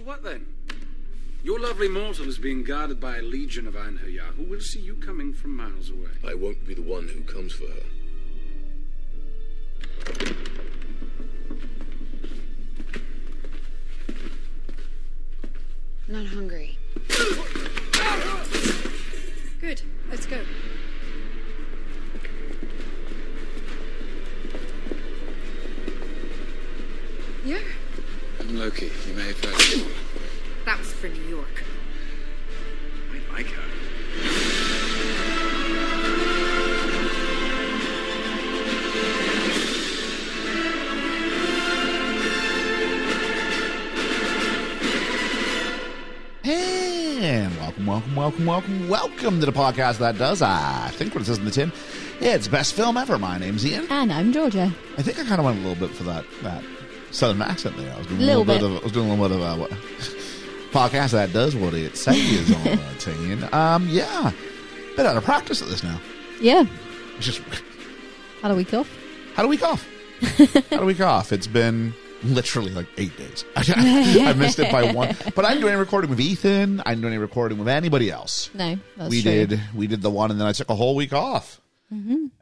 Well, what then? Your lovely mortal is being guarded by a legion of Einherjar who will see you coming from miles away. I won't be the one who comes for her. Not hungry. Good. Let's go. Yeah. Loki, you may have heard. That was for New York. I like her. And welcome, welcome, welcome, welcome, welcome to the podcast that does, I think what it says in the tin, it's best film ever. My name's Ian. And I'm Georgia. I think I kind of went a little bit for that that southern accent there. I was doing a Little bit. bit. of I was doing a little bit of uh, what podcast that does what it says on the tin. Um, yeah, been out of practice at this now. Yeah. It's just Had a week off. How do we off. how do we off. It's been literally like eight days. I missed it by one. But I'm doing a recording with Ethan. I'm doing a recording with anybody else. No, that's we true. did we did the one, and then I took a whole week off.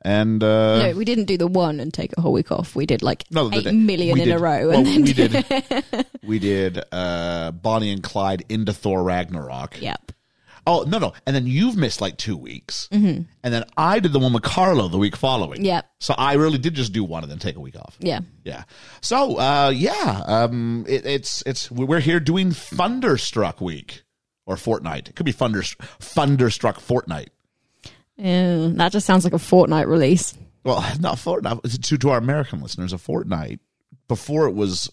And uh, No, we didn't do the one and take a whole week off. We did like no, the eight day- million we in did- a row. Well, and then we did we did uh, Bonnie and Clyde into Thor Ragnarok. Yep. Oh no no, and then you've missed like two weeks, mm-hmm. and then I did the one with Carlo the week following. Yep. So I really did just do one and then take a week off. Yeah. Yeah. So, uh, yeah, um, it, it's it's we're here doing Thunderstruck week or fortnight. It could be Thunder Thunderstruck fortnight. Uh, that just sounds like a Fortnite release. Well, not Fortnite. To to our American listeners, a fortnight before it was.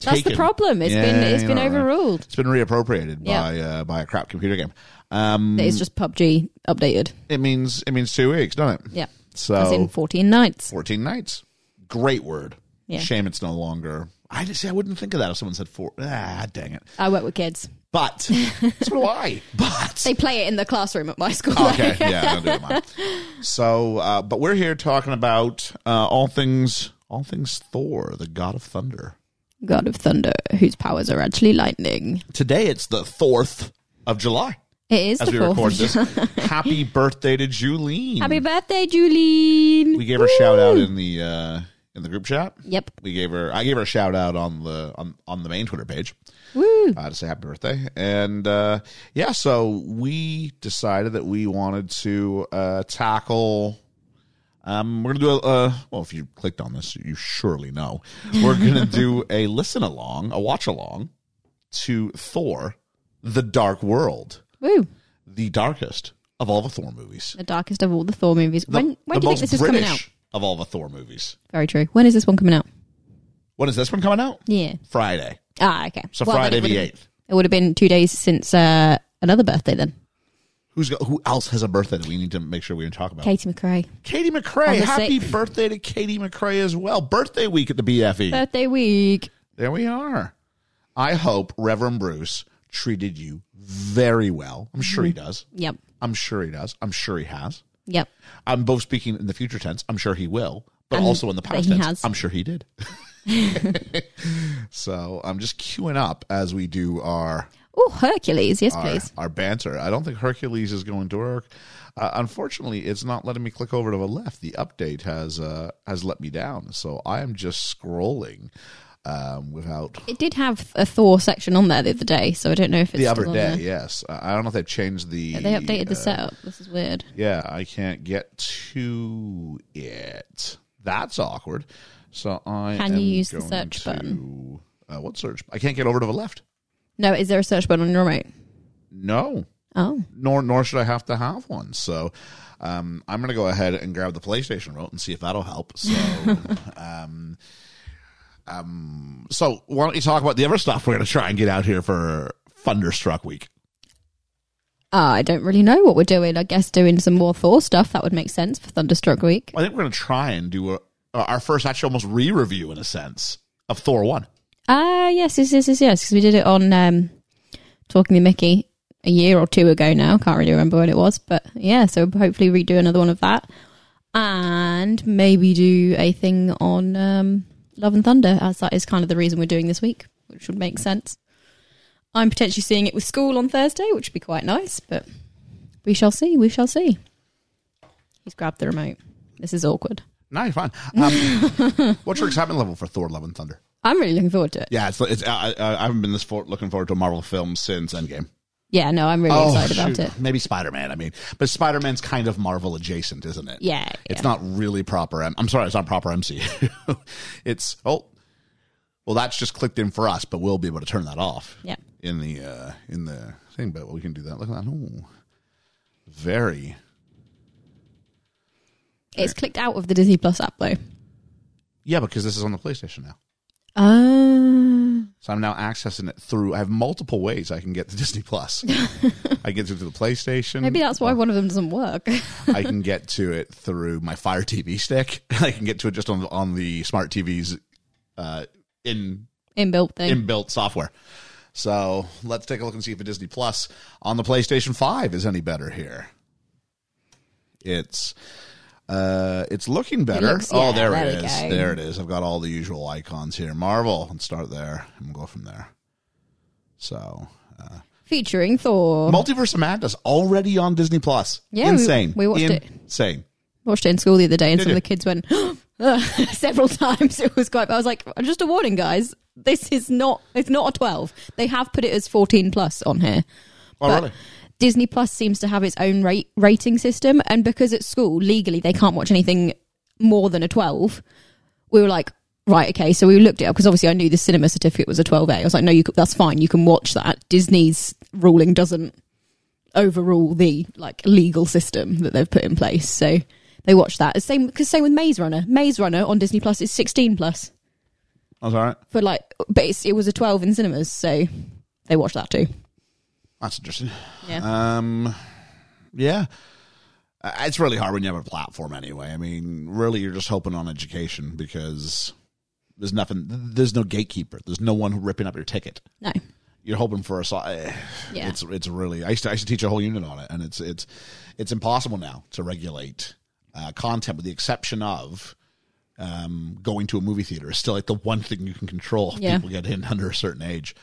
That's the taken- problem. It's Yeah, been it's you been know, overruled. It's been reappropriated Yeah. by uh, by a crap computer game. Um, It's just PUBG updated. it means it means two weeks, doesn't it? Yeah. So As in 14 nights. 14 nights. Great word. Yeah. Shame it's no longer. I just I wouldn't think of that if someone said four. Ah, dang it. I work with kids. But so do I. But They play it in the classroom at my school. Oh, okay, yeah, don't do it, mine. So, uh, but we're here talking about uh, all things, all things Thor, the god of thunder. God of Thunder, whose powers are actually lightning. Today it's the fourth of July It is as the we fourth record of this. Happy birthday to Julene. Happy birthday, Julie. we gave her a shout out in the uh, in the group chat. Yep. We gave her. I gave her a shout out on the on on the main Twitter page. Woo. uh, to say happy birthday. And uh, yeah, so we decided that we wanted to uh, tackle. Um, we're gonna do a uh, well. If you clicked on this, you surely know we're gonna do a listen along, a watch along to Thor: The Dark World, Woo. the darkest of all the Thor movies. The darkest of all the Thor movies. The, when when do you think this is coming out? of all the Thor movies. Very true. When is this one coming out? When is this one coming out? Yeah. Friday. Ah, okay. So Well, then Friday it the would've- eighth. It would have been two days since uh, another birthday then. Who's got, who else has a birthday that we need to make sure we talk about? Katie McRae. Katie On McRae. the Happy sixth. birthday to Katie McRae as well. Birthday week at the BFE. Birthday week. there we are. I hope Reverend Bruce treated you very well. I'm sure he does. Yep. I'm sure he does. I'm sure he has. Yep. I'm both speaking in the future tense. I'm sure he will, but also in the past he tense. has. I'm sure he did. so I'm just queuing up as we do our Oh, Hercules. Yes, our, please. our banter. I don't think Hercules is going to work. Uh, unfortunately, it's not letting me click over to the left. The update has uh, has let me down, so I am just scrolling um, without It did have a Thor section on there the other day, so I don't know if it's the other day. Yes, I don't know if they've changed the. They updated the uh, setup. This is weird. Yeah, I can't get to it. That's awkward. So I Can you use the search to- button? Uh, what search? I can't get over to the left. No, is there a search button on your remote? No. Oh, nor nor should I have to have one. So um, I'm going to go ahead and grab the PlayStation remote and see if that'll help. So, um, um, so why don't you talk about the other stuff we're going to try and get out here for Thunderstruck Week? uh, I don't really know what we're doing. I guess doing some more Thor stuff that would make sense for Thunderstruck Week. I think we're going to try and do a, uh, our first actual almost re-review in a sense of Thor One. Ah, yes, yes, yes, yes, yes. Because we did it on um, Talking to Mickey a year or two ago now. Can't really remember when it was, but yeah. So hopefully redo another one of that, and maybe do a thing on um, Love and Thunder, as that is kind of the reason we're doing this week, which would make sense. I'm potentially seeing it with school on Thursday, which would be quite nice, but we shall see. We shall see. He's grabbed the remote. This is awkward. No, you're fine. Um, what's your excitement level for Thor: Love and Thunder? I'm really looking forward to it. Yeah, it's it's. I, I haven't been this for, looking forward to a Marvel film since Endgame. Yeah, no, I'm really excited about Oh, it. Maybe Spider Man. I mean, but Spider Man's kind of Marvel adjacent, isn't it? Yeah, It's yeah. not really proper. M- I'm sorry, it's not proper MCU. it's oh, well, that's just clicked in for us, but we'll be able to turn that off. Yeah. In the uh in the thing, but we can do that. Look at that. Oh, Very. It's clicked out of the Disney Plus app though. Yeah, because this is on the PlayStation now. Uh, So I'm now accessing it through. I have multiple ways I can get to Disney Plus. I get to the PlayStation. maybe that's why one of them doesn't work. I can get to it through my Fire TV stick. I can get to it just on the, on the smart TV's uh, in Inbuilt thing. inbuilt software. So let's take a look and see if a Disney Plus on the PlayStation Five is any better here. It's uh, it's looking better. looks- oh, yeah, there, there it go. Eh? There it is. I've got all the usual icons here. Marvel. Let's start there and we'll go from there. So uh, Featuring Thor. Multiverse of Madness already on Disney Plus. Yeah, we- insane. we watched it. Insane. watched it in school the other day, and Did some you? of the kids went uh, several times. It was quite. I was like, just a warning, guys. This is not. It's not a twelve. They have put it as fourteen plus on here. Oh, But really? Disney Plus seems to have its own rate rating system, and because at school legally they can't watch anything more than a twelve, we were like, right, okay. So we looked it up because obviously I knew the cinema certificate was a twelve A. I was like, no, you c- that's fine. You can watch that. Disney's ruling doesn't overrule the like legal system that they've put in place. So they watch that. Same because same with Maze Runner. Maze Runner on Disney Plus is sixteen plus That's all right. for like, but it's, it was a twelve in cinemas, so they watched that too. That's interesting. Yeah. Um, yeah. Uh, It's really hard when you have a platform anyway. I mean, really, you're just hoping on education because there's nothing, there's no gatekeeper. There's no one who ripping up your ticket. no. You're hoping for a, eh, Yeah. it's, it's really, I used, to, I used to teach a whole unit on it and it's, it's, it's impossible now to regulate uh, content with the exception of um, going to a movie theater is still like the one thing you can control. if Yeah. People get in under a certain age.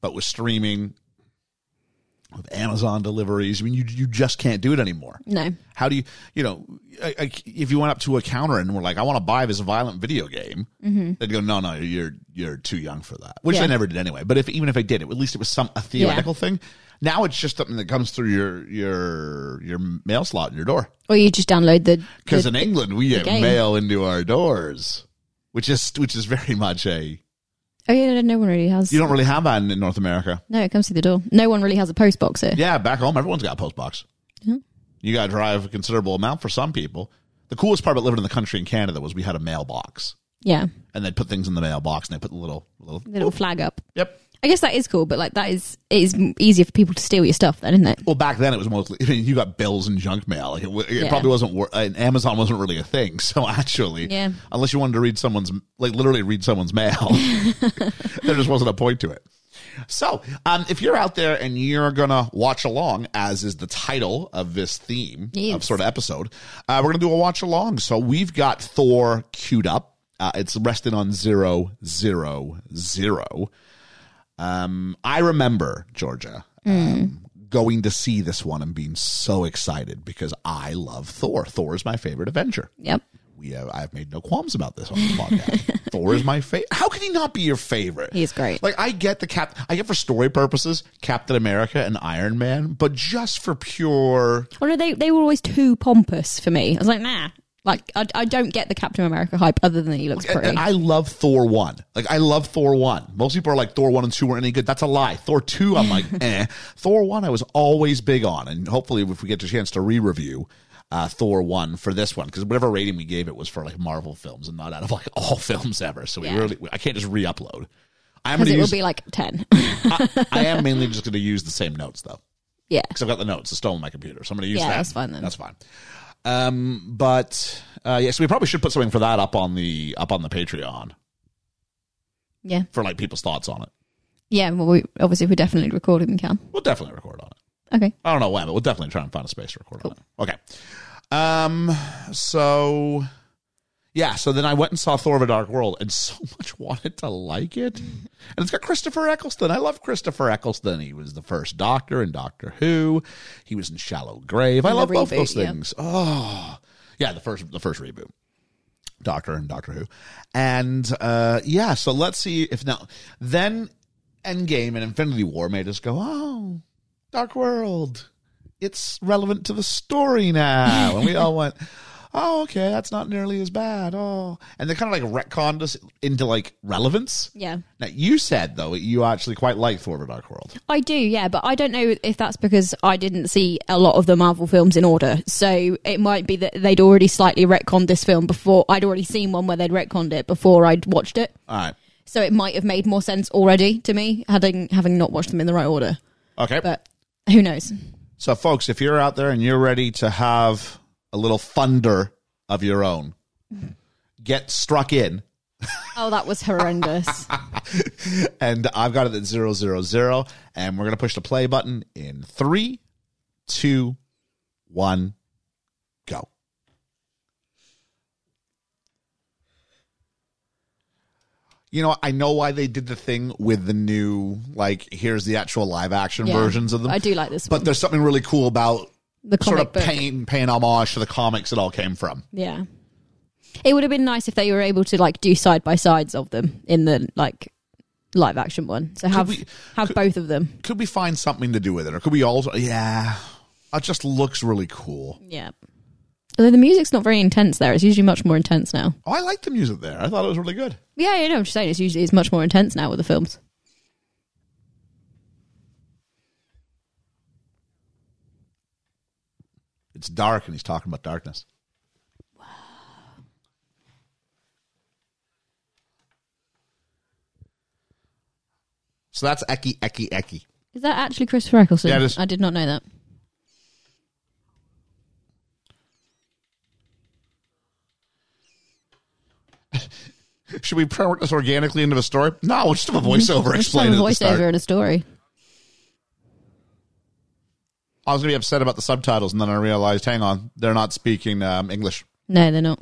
But with streaming, with Amazon deliveries, I mean, you you just can't do it anymore. No. How do you, you know, I, I, if you went up to a counter and were like, "I want to buy this violent video game," they'd go, "No, no, you're you're too young for that," which Mm-hmm. Yeah. they never did anyway. But if even if I did, it, at least it was some a theoretical thing. Now it's just something that comes through your your your mail slot in your door. Or you just download the Because in England we get game. mail into our doors, which is which is very much a Oh yeah, no one really has. you don't really have that in, North America. no, it comes through the door. No one really has a post box here. Yeah, back home everyone's got a post box. Yeah. You got to drive a considerable amount for some people. The coolest part about living in the country in Canada was we had a mailbox, Yeah, and they'd put things in the mailbox, and they put the little little. the little flag up. Yep. I guess that is cool, but like that is it is easier for people to steal your stuff, then, isn't it? Well, back then it was mostly. I mean, you got bills and junk mail. Like, it, it Yeah. probably wasn't. And Amazon wasn't really a thing. So actually, Yeah. unless you wanted to read someone's, like literally read someone's mail, there just wasn't a point to it. So, um, if you're out there and you're gonna watch along, as is the title of this theme of sort of episode, uh, we're gonna do a watch along. So we've got Thor queued up. Uh, it's resting on zero zero zero. Um, I remember Georgia um, going to see this one and being so excited because I love Thor. Thor is my favorite Avenger. Yep. We have, I've made no qualms about this on this podcast. Thor is my favorite. How can he not be your favorite? He's great. Like I get the cap. I get for story purposes Captain America and Iron Man, but just for pure. Well, no, they they were always too pompous for me. I was like, nah. Like I, I don't get the Captain America hype other than he looks pretty. And I love Thor one. Like I love Thor one. Most people are like Thor one and two weren't any good. That's a lie. Thor two, I'm like, eh. Thor one, I was always big on, and hopefully, if we get a chance to re-review uh, Thor one for this one, because whatever rating we gave it was for like Marvel films and not out of like all films ever. So we Yeah. really, I can't just re-upload. I'm to it will be like ten. I, I am mainly just going to use the same notes though. yeah. because I've got the notes. It's still on my computer, so I'm going to use Yeah, that. that's fine then. That's fine. Um, but uh, yeah, so we probably should put something for that up on the up on the Patreon Yeah. for like people's thoughts on it. Yeah. Well, we, obviously, we're definitely recording, we can. We'll definitely record on it. Okay. I don't know when, but we'll definitely try and find a space to record on it. Okay. Um. So yeah, so then I went and saw Thor of a Dark World and so much wanted to like it. And it's got Christopher Eccleston. I love Christopher Eccleston. He was the first Doctor in Doctor Who. He was in Shallow Grave. I love both reboot, those yeah. things. Oh. Yeah, the first the first reboot. Doctor and Doctor Who. And uh yeah, so let's see if now then Endgame and Infinity War made us go, "Oh, Dark World. It's relevant to the story now." And we all went, "Oh, okay, that's not nearly as bad." Oh. And they kind of like retconned us into like relevance. Yeah. Now, you said though you actually quite like Thor: The Dark World. I do, yeah, but I don't know if that's because I didn't see a lot of the Marvel films in order. So it might be that they'd already slightly retconned this film before I'd already seen one where they'd retconned it before I'd watched it. All right. So it might have made more sense already to me having having not watched them in the right order. Okay. But who knows? So, folks, if you're out there and you're ready to have a little thunder of your own, get struck in. Oh, that was horrendous. And I've got it at zero zero zero, and we're gonna push the play button in three, two, one, go. You know, I know why they did the thing with the new, like, here's the actual live action Yeah. versions of them. I do like this but one. there's something really cool about The sort of book. paying paying homage to the comics it all came from. Yeah. It would have been nice if they were able to like do side by sides of them in the like live action one. So have we- have both of them. Could we find something to do with it, or could we also? Yeah, it just looks really cool. Yeah. Although the music's not very intense there. It's usually much more intense now. Oh, I like the music there. I thought it was really good. Yeah, you know, I'm just saying it's usually it's much more intense now with the films. It's dark, and he's talking about darkness. Wow. So that's Eki Eki Eki. Is that actually Christopher Eccleston? Yeah, it is. I did not know that. Should we promote this organically into a story? No, we'll just have a voiceover Let's have explain a the voiceover in a story. I was going to be upset about the subtitles, and then I realized, hang on, they're not speaking um, English. No, they're not.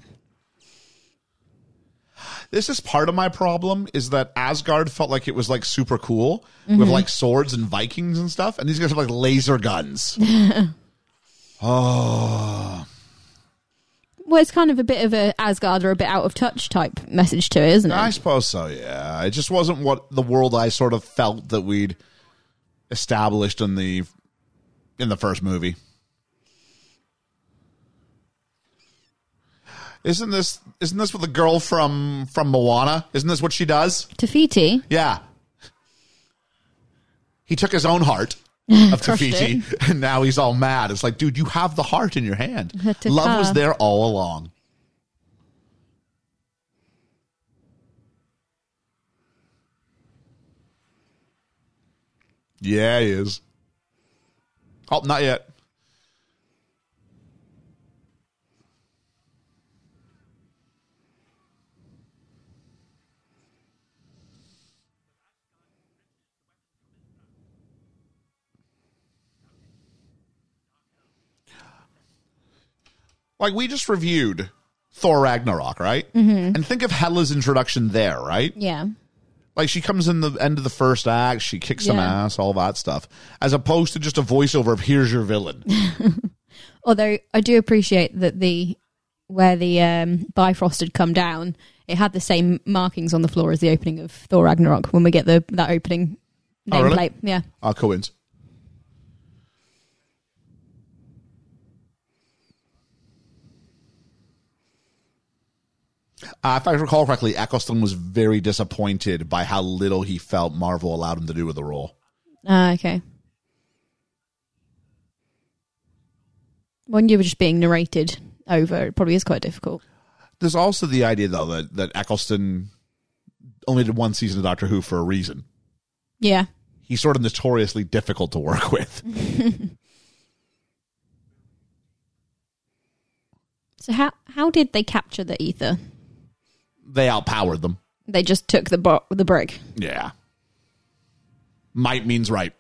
This is part of my problem is that Asgard felt like it was like super cool Mm-hmm. with like swords and Vikings and stuff, and these guys have like laser guns. oh, Well, it's kind of a bit of a Asgard or a bit out of touch type message to it, isn't it? I suppose so. Yeah, it just wasn't what the world I sort of felt that we'd established in the in the first movie. Isn't this isn't this with the girl from from Moana? Isn't this what she does? Te Fiti. Yeah. He took his own heart of Te Fiti, and now he's all mad. It's like, dude, you have the heart in your hand. Love was there all along. Yeah, he is. Oh, not yet. Like we just reviewed Thor Ragnarok, right? Mm-hmm. And think of Hela's introduction there, right? Yeah. Like she comes in the end of the first act, she kicks some Yeah. ass, all that stuff, as opposed to just a voiceover of "Here's your villain." Although I do appreciate that the where the um, Bifrost had come down, it had the same markings on the floor as the opening of Thor Ragnarok when we get the that opening Oh, really? nameplate. Yeah. uh, Coins. Uh, if I recall correctly, Eccleston was very disappointed by how little he felt Marvel allowed him to do with the role. Ah, okay. When you were just being narrated over, it probably is quite difficult. There's also the idea, though, that, that Eccleston only did one season of Doctor Who for a reason. Yeah. He's sort of notoriously difficult to work with. So how how did they capture the ether? They outpowered them. They just took the bo- the brick. Yeah. Might means right.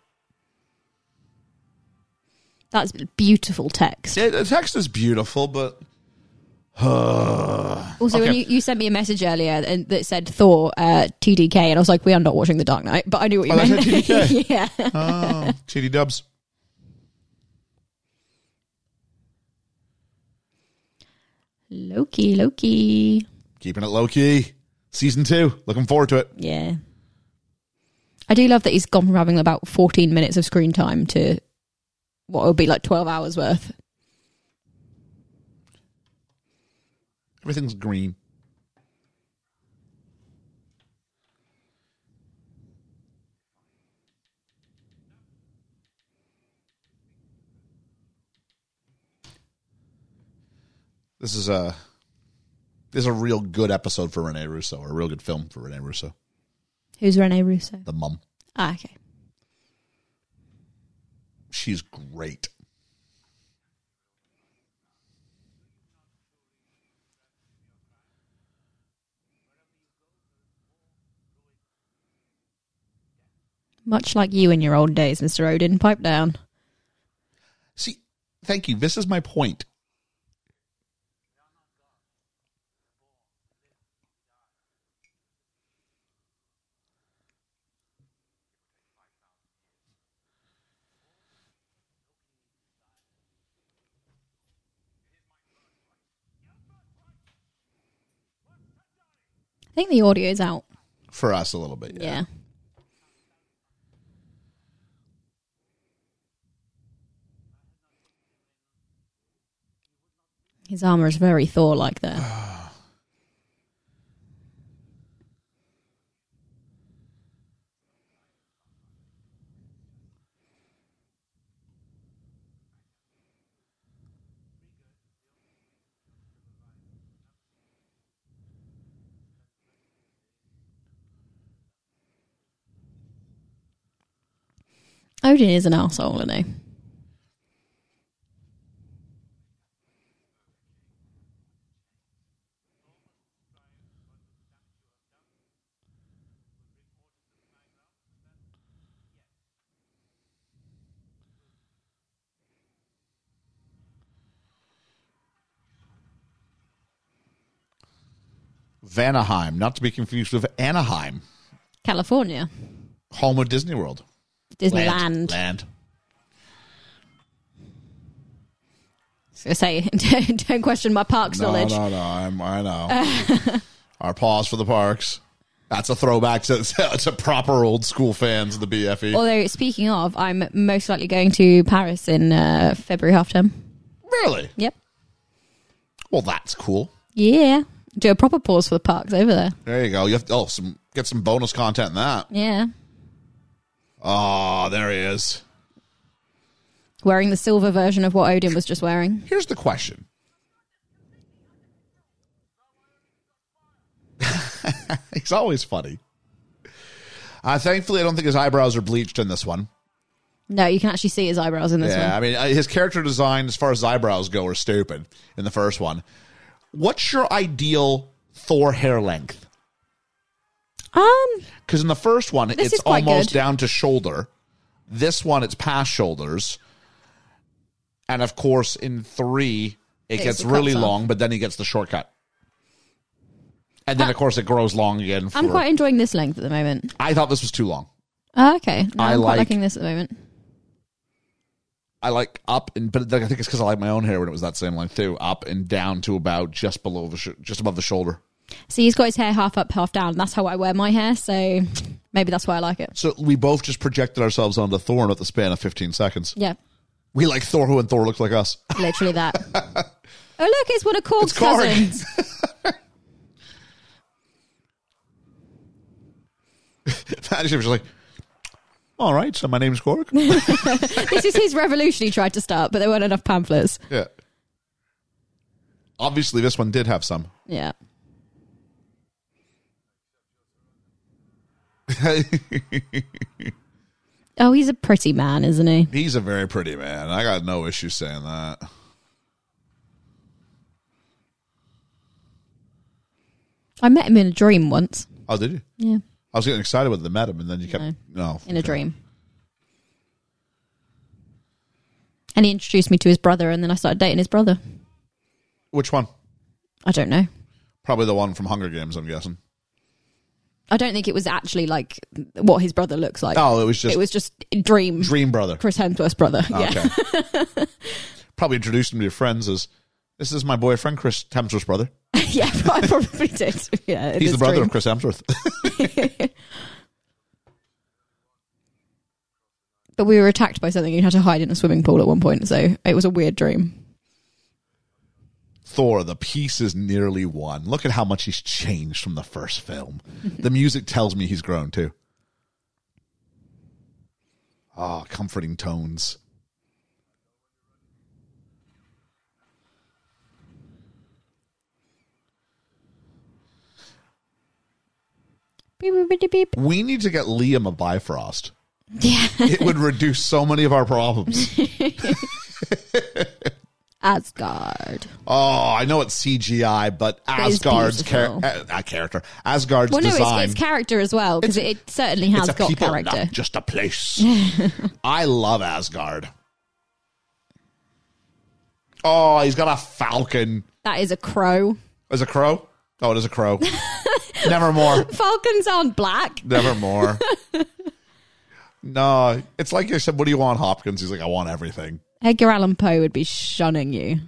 That's beautiful text. Yeah, the text is beautiful, but uh, Also, when you, you sent me a message earlier and that said Thor uh, TDK, and I was like, we are not watching The Dark Knight, but I knew what you Oh, meant. TDK? yeah. Oh, TD Dubs. Loki, Loki. Keeping it low key. Season two. Looking forward to it. Yeah. I do love that he's gone from having about 14 minutes of screen time to what would be like 12 hours worth. Everything's green. This is a this is a real good episode for Rene Russo, or a real good film for Rene Russo. Who's Rene Russo? The mum. Ah, okay. She's great. Much like you in your old days, Mr. Odin. Pipe down. See, thank you. This is my point. I think the audio's out. For us, a little bit. Yeah. His armor is very Thor like there. Odin is an asshole, isn't he? Vanaheim, not to be confused with Anaheim, California. home of Disney World. Disneyland. Land. So say, don't question my parks No, knowledge. no, no. I'm, I know. Our pause for the parks. That's a throwback to, to proper old school fans of the. BFE. Although, speaking of, I'm most likely going to Paris in uh, February half term. really? Yep. Well, that's cool. Yeah. Do a proper pause for the parks over there. There you go. You have oh, some get some bonus content in that. Yeah. Oh, there he is. Wearing the silver version of what Odin was just wearing. Here's the question. He's always funny. Uh, thankfully, I don't think his eyebrows are bleached in this one. No, you can actually see his eyebrows in this one. Yeah, I mean, uh, his character design, as far as eyebrows go, are stupid in the first one. What's your ideal Thor hair length? Um, Because in the first one, This it's is quite almost good. down to shoulder. This one, it's past shoulders. And of course, in three, it It's gets the really cuts off. long, but then he gets the shortcut. And then, of course, it grows long again. For, I'm quite enjoying this length at the moment. I thought this was too long. Oh, okay. No, I I'm like- quite liking this at the moment. I like up and, but I think it's because I like my own hair when it was that same length too. Up and down to about just below the, sh- just above the shoulder. See, he's got his hair half up, half down. That's how I wear my hair, so maybe that's why I like it. So we both just projected ourselves onto Thor at the span of 15 seconds. Yeah, We like Thor who and Thor looks like us. literally that. oh, look, it's one of Korg's It's Korg. cousins. Imagine was like, all right, so my name's Korg. this is his revolution he tried to start, but there weren't enough pamphlets. yeah. Obviously, this one did have some. Yeah. Oh, he's a pretty man, isn't he? He's a very pretty man. I got no issue saying that. I met him in a dream once. Oh, did you? Yeah, I was getting excited when they met him, and then you kept No. no in a okay. dream. And he introduced me to his brother, and then I started dating his brother. Which one? I don't know. Probably the one from Hunger Games, I'm guessing. I don't think it was actually like what his brother looks like. Oh, it was just it was just Dream, Dream Brother. Chris Hemsworth's brother. Yeah. Okay. Probably introduced him to your friends as this is my boyfriend, Chris Hemsworth's brother. yeah, I probably did. Yeah, He's the brother dream. of Chris Hemsworth. But we were attacked by something. You had to hide in a swimming pool at one point, so it was a weird dream. Thor, the peace is nearly won. Look at how much he's changed from the first film. the music tells me he's grown too. Ah, comforting tones. Beep, beep, beep, beep. We need to get Liam a Bifrost. Yeah, It would reduce so many of our problems. Asgard. Oh, I know it's CGI, but Asgard's char- uh, uh, character, Asgard's Well, no, it's, design. it's character as well because it, it certainly has got people, character. not just a place. I love Asgard. Oh, he's got a falcon. That is a crow. Is a crow? Oh, it is a crow. Nevermore. Falcons aren't black. Nevermore. no, it's like I said, what do you want, Hopkins? He's like, I want everything. Edgar Allan Poe would be shunning you.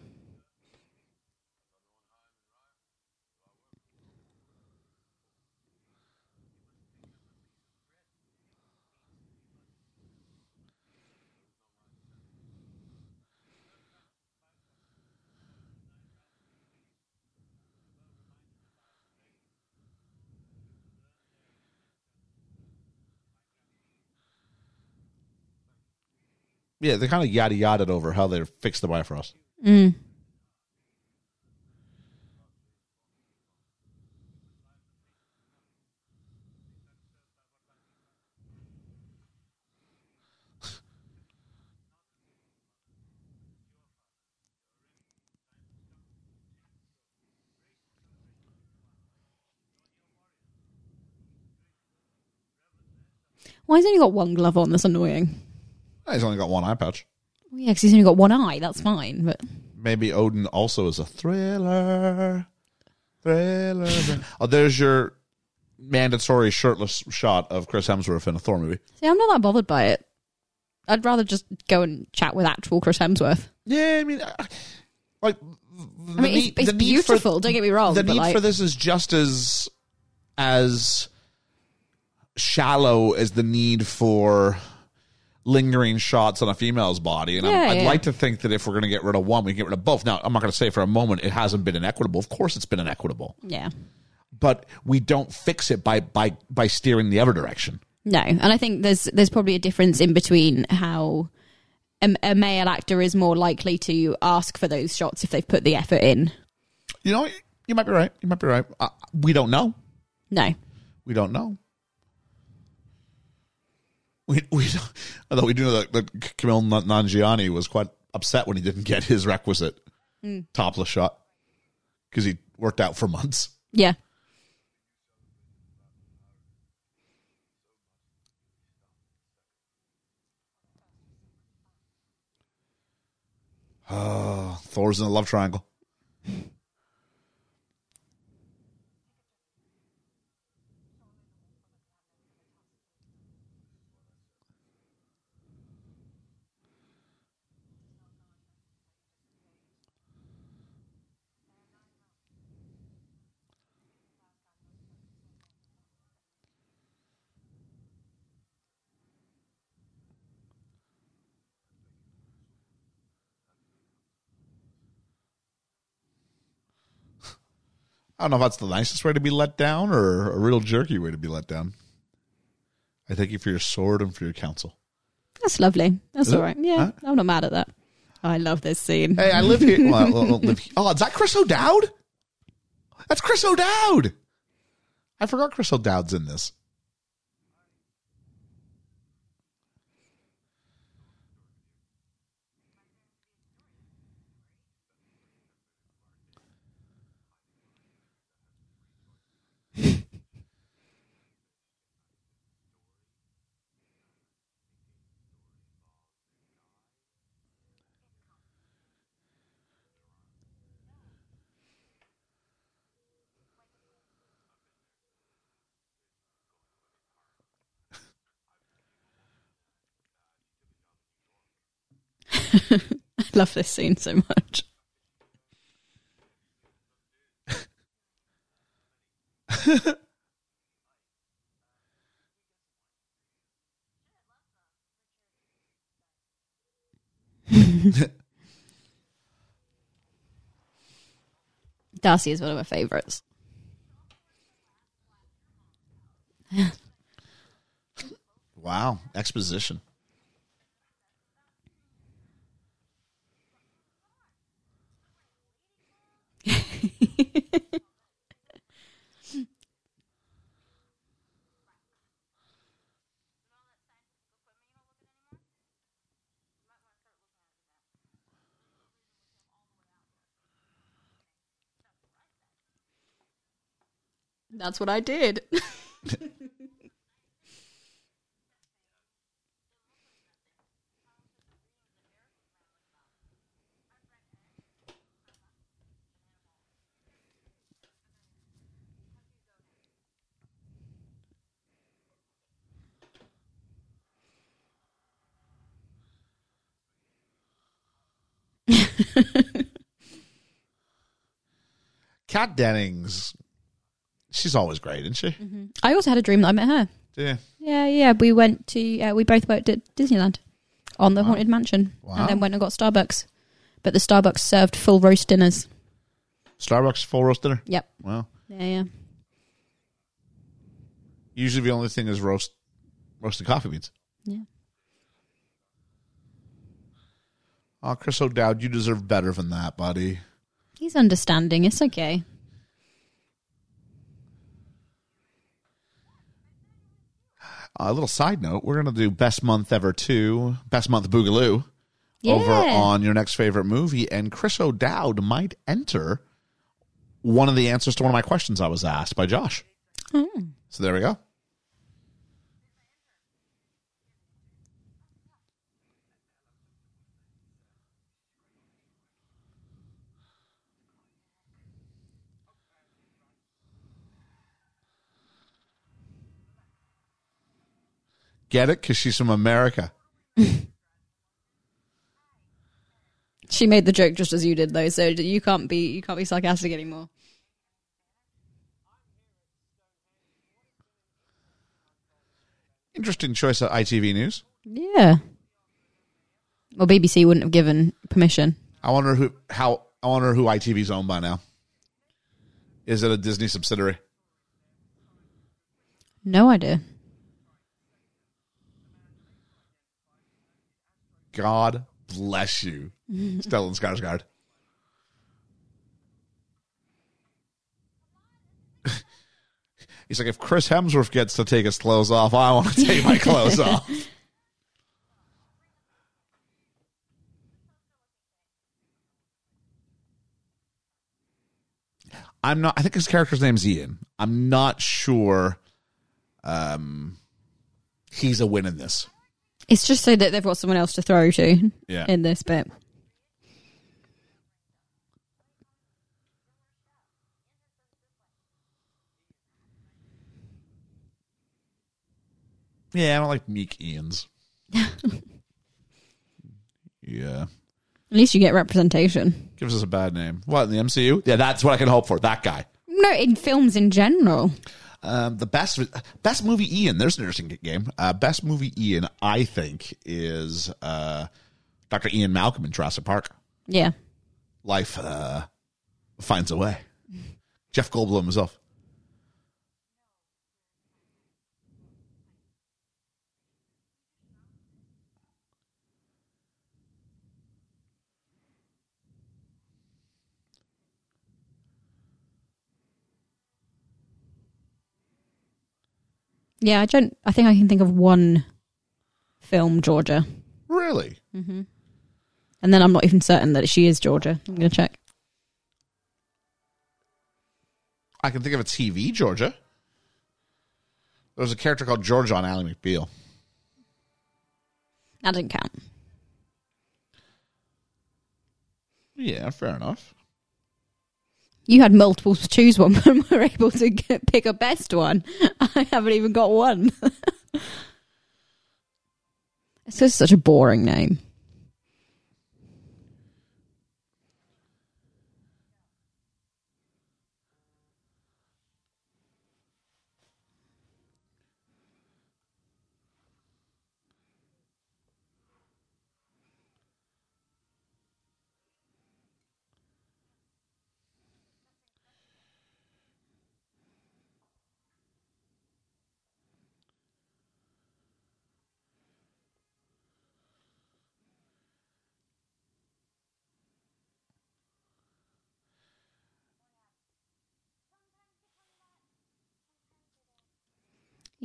Yeah, they kind of yada yada over how they fixed the Bifrost. Mm. Why has he only got one glove on? That's annoying. He's only got one eye patch. Well, yeah, because he's only got one eye. That's fine. But Maybe Odin also is a thriller. Thriller. oh, there's your mandatory shirtless shot of Chris Hemsworth in a Thor movie. see, I'm not that bothered by it. I'd rather just go and chat with actual Chris Hemsworth. Yeah, I mean, like, I mean, it's, it's beautiful. don't get me wrong. the but need like, for this is just as as shallow as the need for lingering shots on a female's body. And Yeah, I'd yeah. like to think that if we're going to get rid of one, we can get rid of both. Now, I'm not going to say for a moment it hasn't been inequitable. Of course, it's been inequitable, yeah. but we don't fix it by by by steering the other direction. No, and I think there's there's probably a difference in between how a, a male actor is more likely to ask for those shots if they've put the effort in. You know, you might be right. You might be right. Uh, we don't know. No, We don't know. We we although we do know that, that Kumail Nan- Nanjiani was quite upset when he didn't get his requisite hmm. topless shot because he worked out for months. yeah, Oh, Thor's in a love triangle. I don't know if that's the nicest way to be let down or a real jerky way to be let down. I thank you for your sword and for your counsel. that's lovely. That's Is it? all right. Yeah, Huh? I'm not mad at that. I love this scene. Hey, I live here. Well, I don't live here. Oh, is that Chris O'Dowd? That's Chris O'Dowd. I forgot Chris O'Dowd's in this. I love this scene so much. Darcy is one of my favourites. Wow, exposition. That's what I did. Kat Dennings, she's always great, isn't she? I also had a dream that I met her. Yeah. Yeah, yeah. We went to, uh, we both worked at Disneyland on the Haunted Mansion Wow. and then went and got Starbucks. But the Starbucks served full roast dinners. Starbucks full roast dinner. Yep. Wow. Yeah, yeah. Usually the only thing is roast roasted coffee beans. Yeah. Oh, Chris O'Dowd, you deserve better than that, buddy. He's understanding. It's okay. A little side note: we're gonna do best month ever two, best month Boogaloo over on your next favorite movie, and Chris O'Dowd might enter one of the answers to one of my questions I was asked by Josh. Oh. So there we go. Get it? Because she's from America. She made the joke just as you did, though, so you can't be you can't be sarcastic anymore. Interesting choice of ITV News. Yeah. Well, BBC wouldn't have given permission. I wonder who how I wonder who ITV's owned by now. Is it a Disney subsidiary? No idea. God bless you, Stellan Skarsgård. He's like, if Chris Hemsworth gets to take his clothes off, I want to take my clothes off. I'm not. I think his character's name's Ian. I'm not sure. Um, he's a win in this. It's just so that they've got someone else to throw to Yeah. in this bit. Yeah, I don't like meek Ians. yeah. At least you get representation. Gives us a bad name. What, in the MCU? Yeah, that's what I can hope for. That guy. No, in films in general. Um, the best best movie Ian. There's an interesting game. Uh, best movie Ian, I think, is uh, Dr. Ian Malcolm in Jurassic Park. Yeah. Life uh, finds a way. Jeff Goldblum himself. Yeah, I don't I think I can think of one film Georgia. Really? Mm-hmm. And then I'm not even certain that she is Georgia. I'm gonna check. I can think of a TV Georgia. There was a character called Georgia on Ally McBeal. That didn't count. Yeah, fair enough. You had multiple to choose one, but were able to get, pick a best one. I haven't even got one. it's just such a boring name.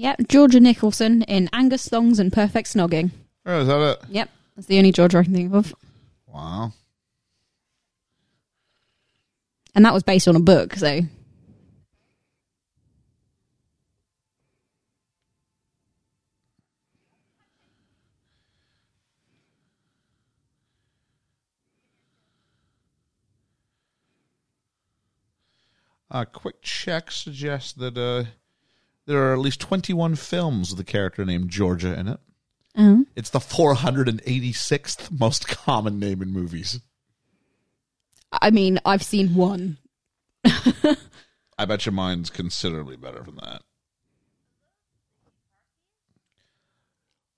Yep, Georgia Nicholson in Angus Thongs and Perfect Snogging. Oh, is that it? Yep, that's the only Georgia I can think of. Wow. And that was based on a book, so. A quick check suggests that uh, there are at least 21 films with a character named Georgia in it. Oh. It's the 486th most common name in movies. I mean, I've seen one. I bet your mine's considerably better than that.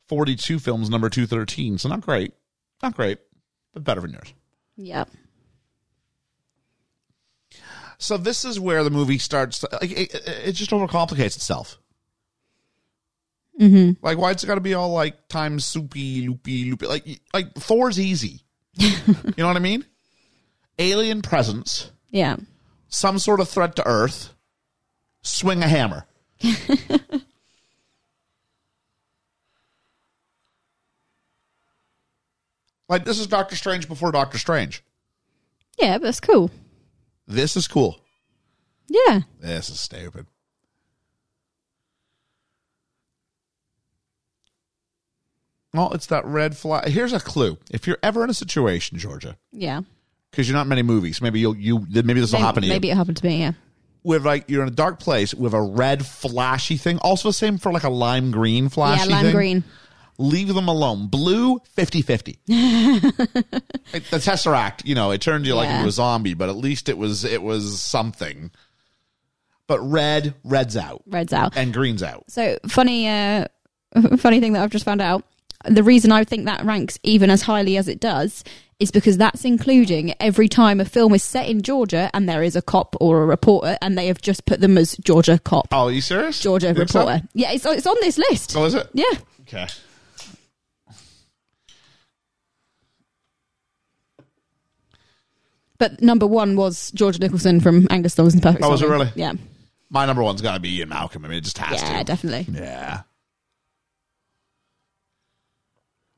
42 films, number 213. So not great. Not great, but better than yours. Yep. So this is where the movie starts. Like, it, it it just overcomplicates itself. Mm-hmm. Like, why it's got to be all like time soupy, loopy, loopy? Like, like Thor's easy. you know what I mean? Alien presence, Yeah. some sort of threat to Earth, swing a hammer. like this is Doctor Strange before Doctor Strange. Yeah, that's cool. This is cool. Yeah. This is stupid. Well, it's that red flag. Here's a clue. If you're ever in a situation, Georgia, Yeah. because you're not in many movies, maybe you'll you maybe this will maybe, happen to you. Maybe it happened to me, yeah. With like you're in a dark place with a red flashy thing. Also the same for like a lime green flashy yeah, lime thing. green. Leave them alone. Blue 50-50. The Tesseract, you know, it turned you like into a zombie, but at least it was it was something. But red, red's out. Red's out. And green's out. So funny, uh, funny thing that I've just found out. The reason I think that ranks even as highly as it does is because that's including every time a film is set in Georgia and there is a cop or a reporter, and they have just put them as Georgia cop, Oh, are you serious? Georgia think so? reporter. Yeah, it's it's on this list. Oh, is it? Yeah, Okay. But number one was George Nicholson from Angus Thongs and Perfect. Oh, was it really? Yeah, My number one's got to be Ian Malcolm. I mean, it just has to. yeah, to. definitely. Yeah.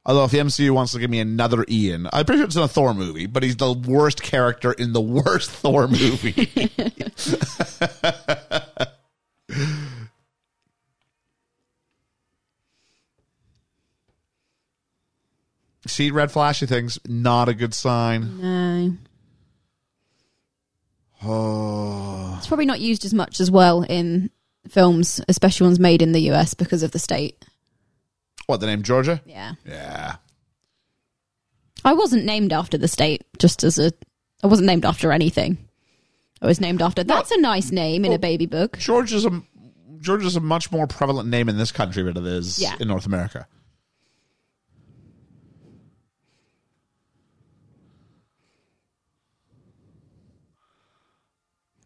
Although if the MCU wants to give me another Ian, I'm pretty sure it's in a Thor movie, but he's the worst character in the worst Thor movie. See, red flashy things, not a good sign. No, Oh, it's probably not used as much as well in films, especially ones made in the US because of the state. what the name Georgia? Yeah. Yeah, I wasn't named after the state, just as a. I wasn't named after anything. I was named after. That's a nice name in a baby book. George is a George is a much more prevalent name in this country than it is Yeah. in North America.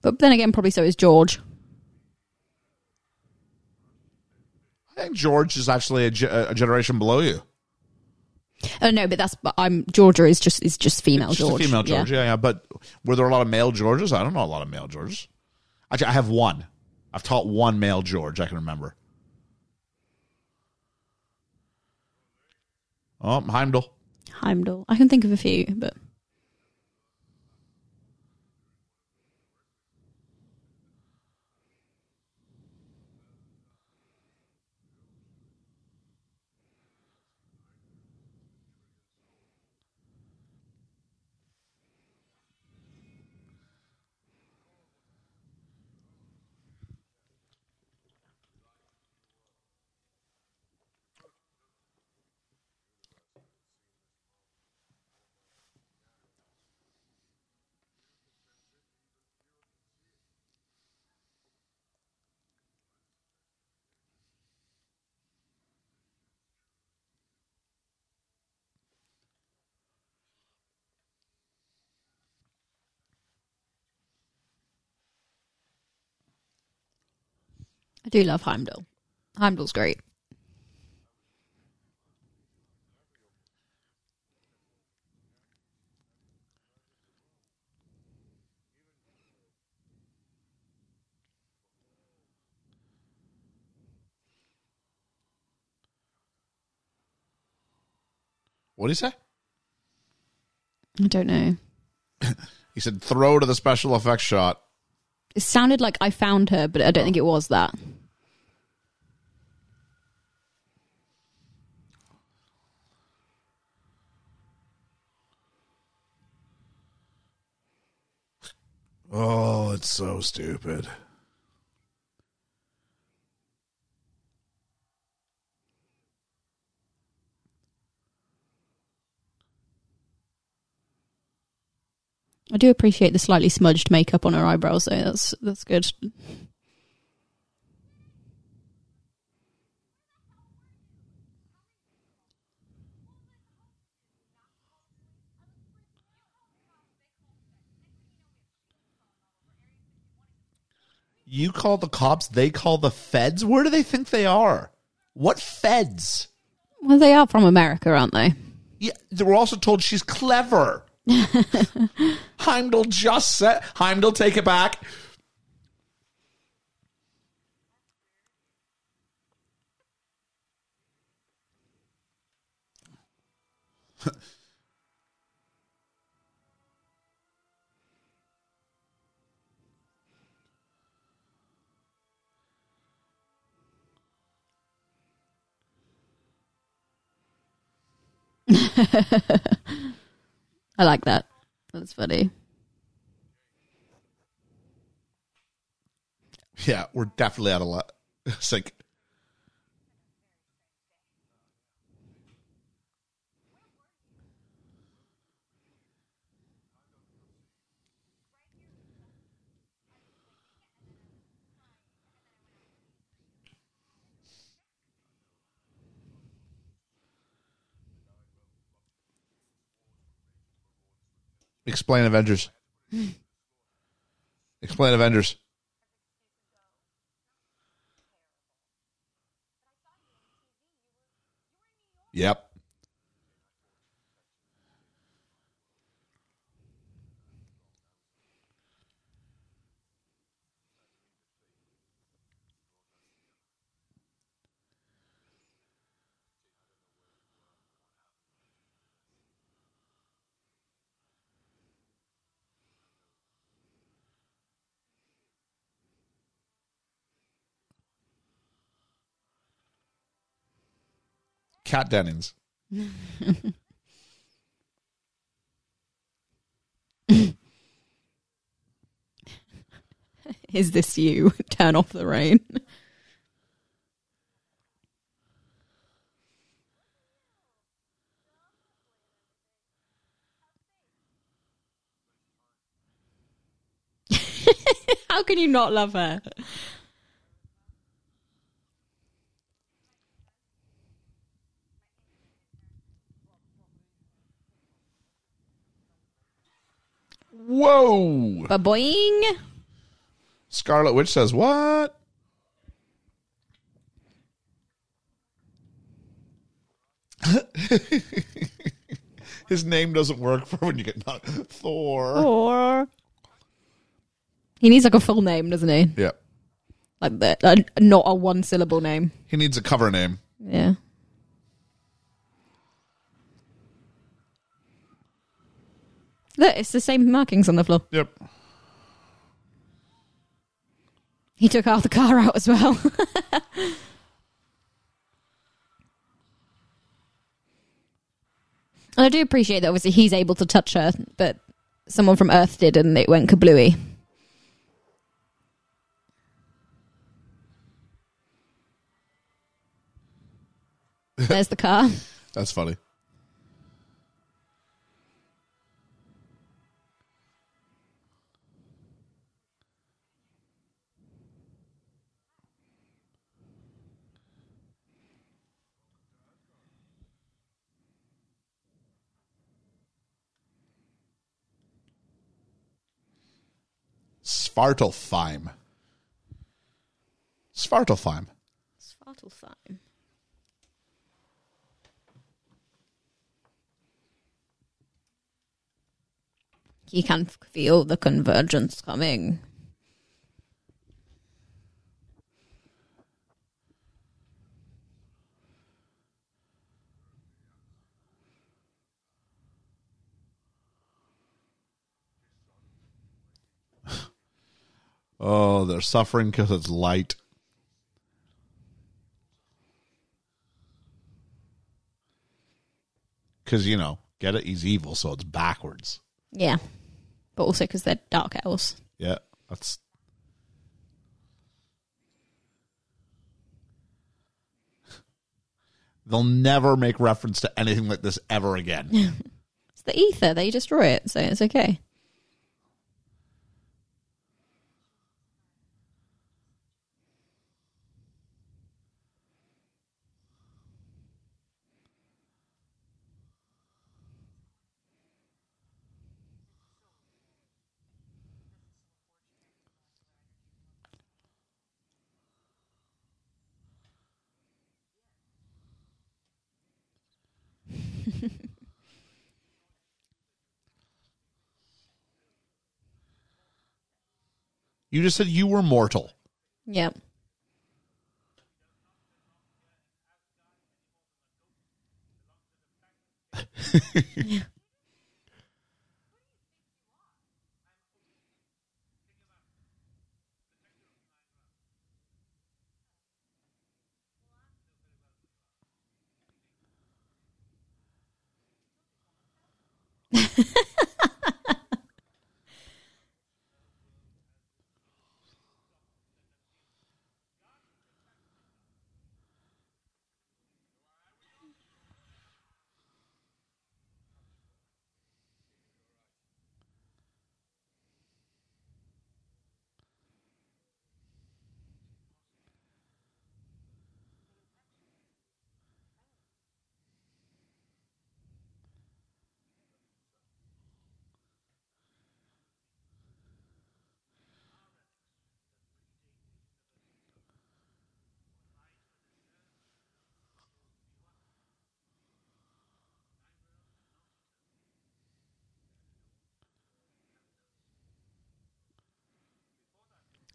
But then again, probably so is George. I think George is actually a, ge- a generation below you. Oh no, but that's. But I'm Georgia is just is just female Just George. a female Yeah. Yeah. yeah, But were there a lot of male Georges? I don't know a lot of male Georges. Actually, I have one. I've taught one male George I can remember. Oh, Heimdall. Heimdall. I can think of a few, but I do love Heimdall. Heimdall's great. What did he say? I don't know. he said, throw to the special effects shot. It sounded like I found her, but I don't think it was that. Oh, it's so stupid. I do appreciate the slightly smudged makeup on her eyebrows, though. That's that's good. You call the cops, they call the feds. Where do they think they are? What feds? Well, they are from America, aren't they? Yeah, they were also told she's clever. Heimdall just said Heimdall, take it back. I like that. That's funny. Yeah, we're definitely out of luck. It's like Explain Avengers. Explain Avengers. Yep. Kat Dennings. Is this you? Turn off the rain. How can you not love her? Whoa! Ba boing. Scarlet Witch says what? His name doesn't work for when you get knocked. Thor. Or he needs like a full name, doesn't he? Yep. Like that. uh, not a one syllable name. He needs a cover name. Yeah. Look, it's the same markings on the floor. Yep. He took half the car out as well. and I do appreciate that obviously he's able to touch her, but someone from Earth did and it went kablooey. There's the car. That's funny. Svartalfheim. Svartalfheim. Svartalfheim. He can feel the convergence coming. Oh, they're suffering because it's light. Because, you know, get it? He's evil, so it's backwards. Yeah. But also because they're dark elves. Yeah, that's. They'll never make reference to anything like this ever again. It's the ether. They destroy it, so it's okay. You just said you were mortal. Yep.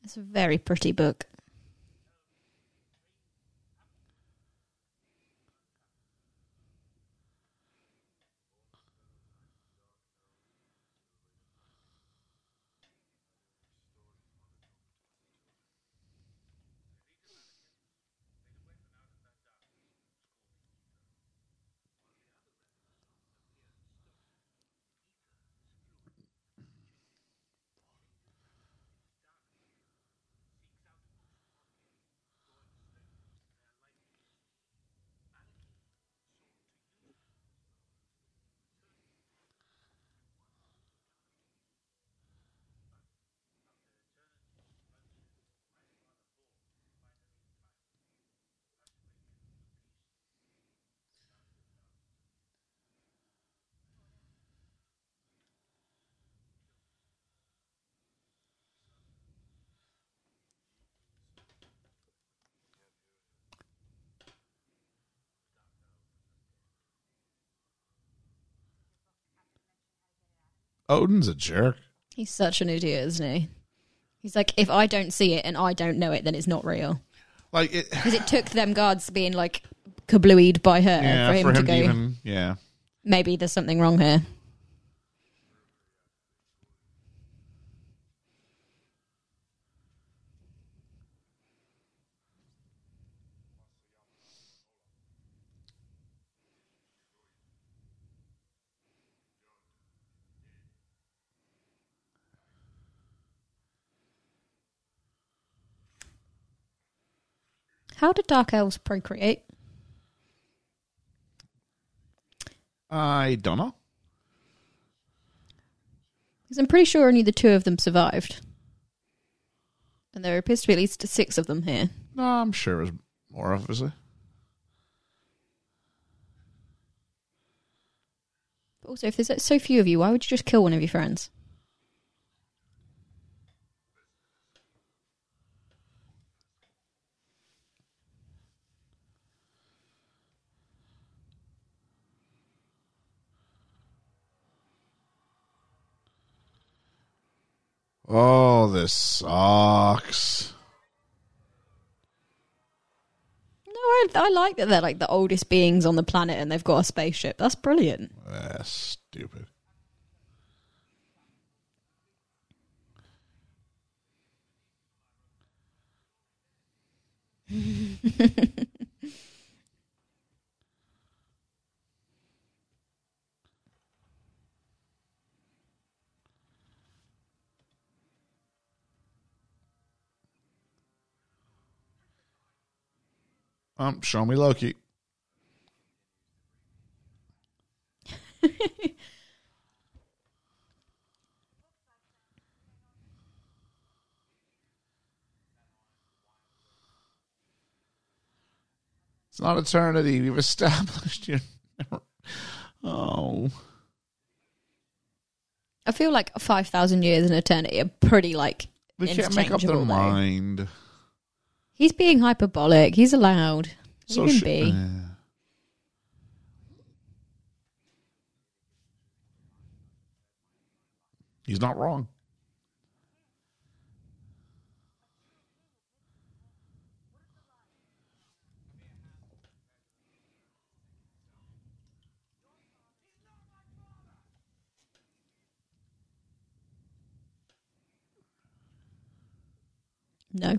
It's a very pretty book. Odin's a jerk. He's such an idiot, isn't he? He's like, if I don't see it and I don't know it, then it's not real. Like, it, Because it took them guards being like kablooied by her yeah, for him to go. even, yeah. Maybe there's something wrong here. How did dark elves procreate? I don't know. Because I'm pretty sure only the two of them survived. And there appears to be at least six of them here. No, I'm sure it was more, obviously. But also, if there's so few of you, why would you just kill one of your friends? Oh, this sucks. No, I, I like that they're like the oldest beings on the planet and they've got a spaceship. That's brilliant. That's stupid. Um, show me Loki. It's not eternity. We've established you. Oh, I feel like five thousand years and eternity are pretty like they can't make up their mind. He's being hyperbolic. He's allowed. He So can sh- be. eh. He's not wrong. No.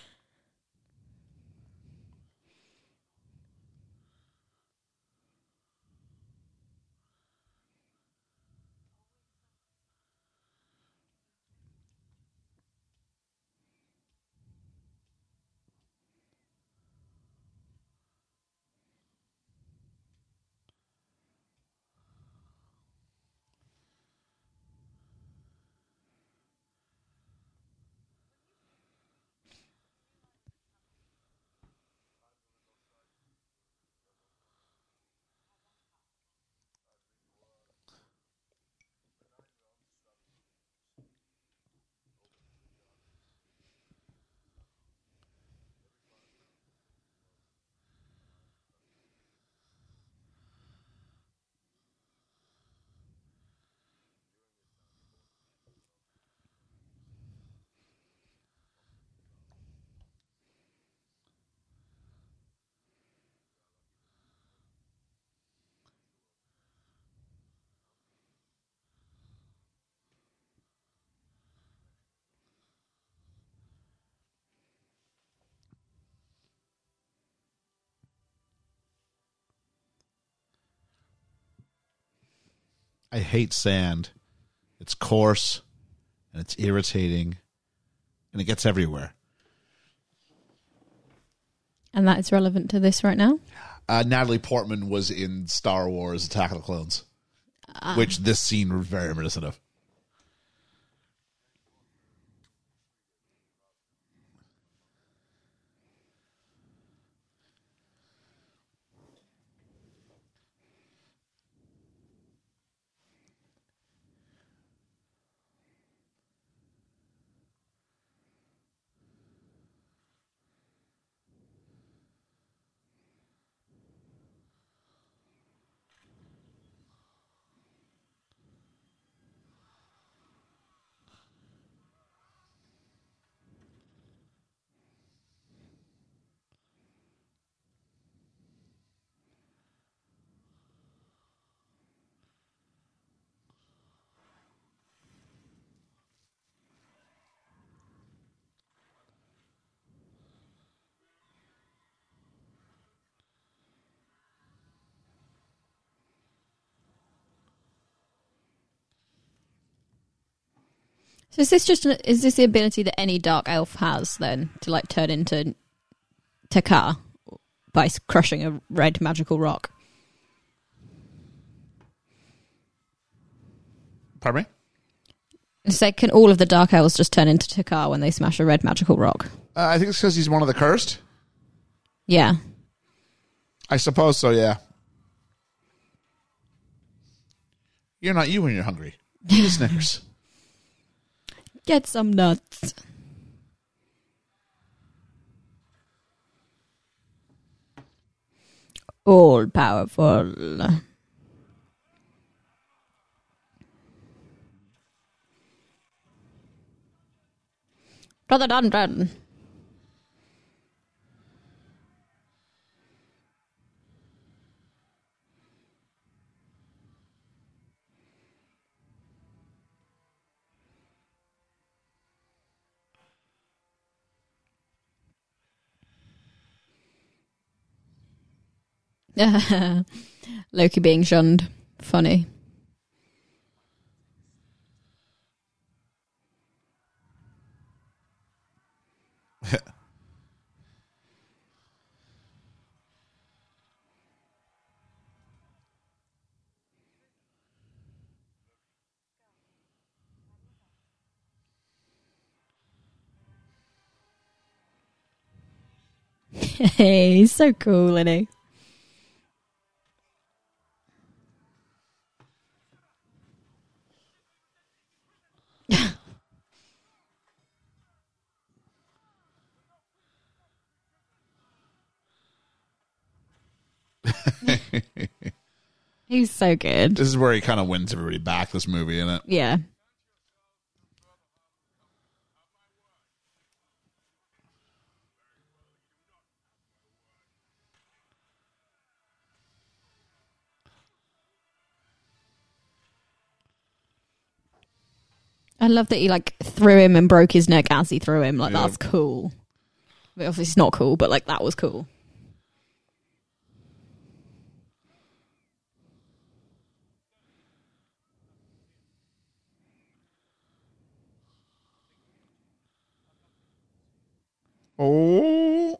I hate sand. It's coarse and it's irritating and it gets everywhere. And that is relevant to this right now. Uh, Natalie Portman was in Star Wars Attack of the Clones, which this scene was very reminiscent of. So is this just an, is this the ability that any dark elf has then to like turn into Takar by crushing a red magical rock? Pardon me? Like can all of the dark elves just turn into Takar when they smash a red magical rock? Uh, I think it's because he's one of the cursed. Yeah. I suppose so, yeah. You're not you when you're hungry. Eat Snickers. Get some nuts. All powerful. Brother Loki being shunned. Funny. Hey, he's so cool, isn't he? He's so good. This is where he kind of wins everybody back. This movie, isn't it? Yeah. I love that he like threw him and broke his neck as he threw him. Like Yeah. that's cool. But obviously it's not cool, but like that was cool. Oh,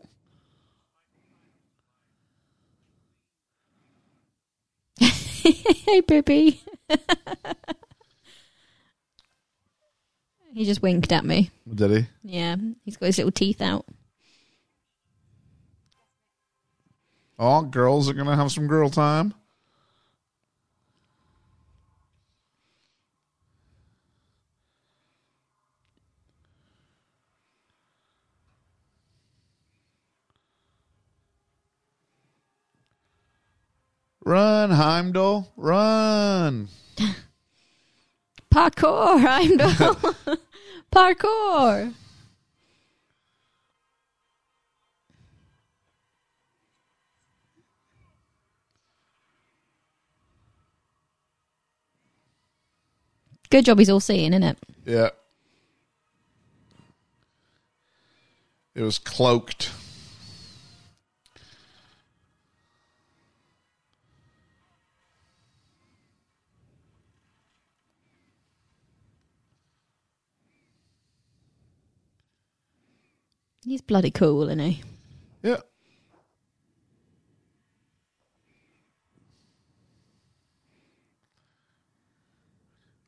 hey, Bibby. he just winked at me. did he? Yeah, he's got his little teeth out. Oh, girls are gonna have some girl time. Run, Heimdall, run! Parkour, Heimdall. Parkour. Good job he's all seeing, isn't it? Yeah. It was cloaked. He's bloody cool, isn't he? Yeah.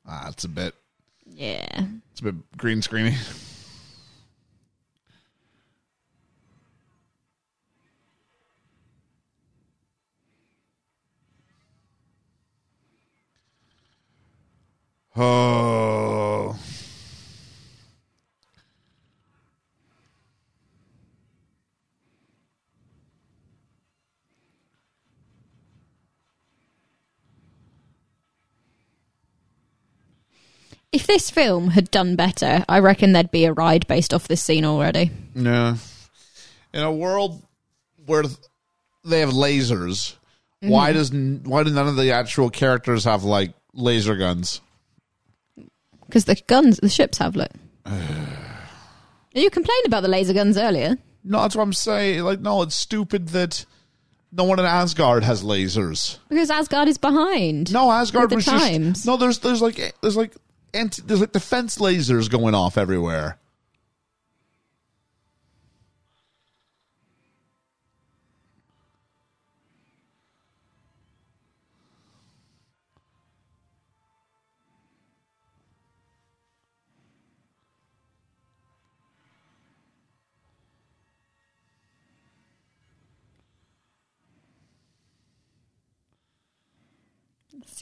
Ah, it's a bit Yeah. it's a bit green screeny. Oh. If this film had done better, I reckon there'd be a ride based off this scene already. Yeah. In a world where they have lasers, mm-hmm. why does why do none of the actual characters have like laser guns? Because the guns, the ships have, look. you complained about the laser guns earlier. No, that's what I'm saying. Like, no, it's stupid that no one in Asgard has lasers. Because Asgard is behind. No, Asgard was the times. just no. There's there's like there's like anti, there's like defense lasers going off everywhere.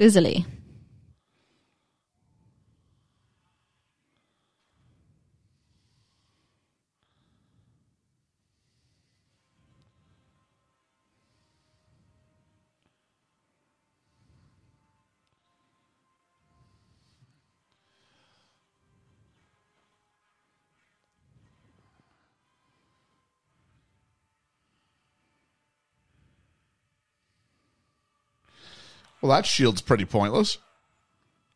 Sizzly. Well, that shield's pretty pointless.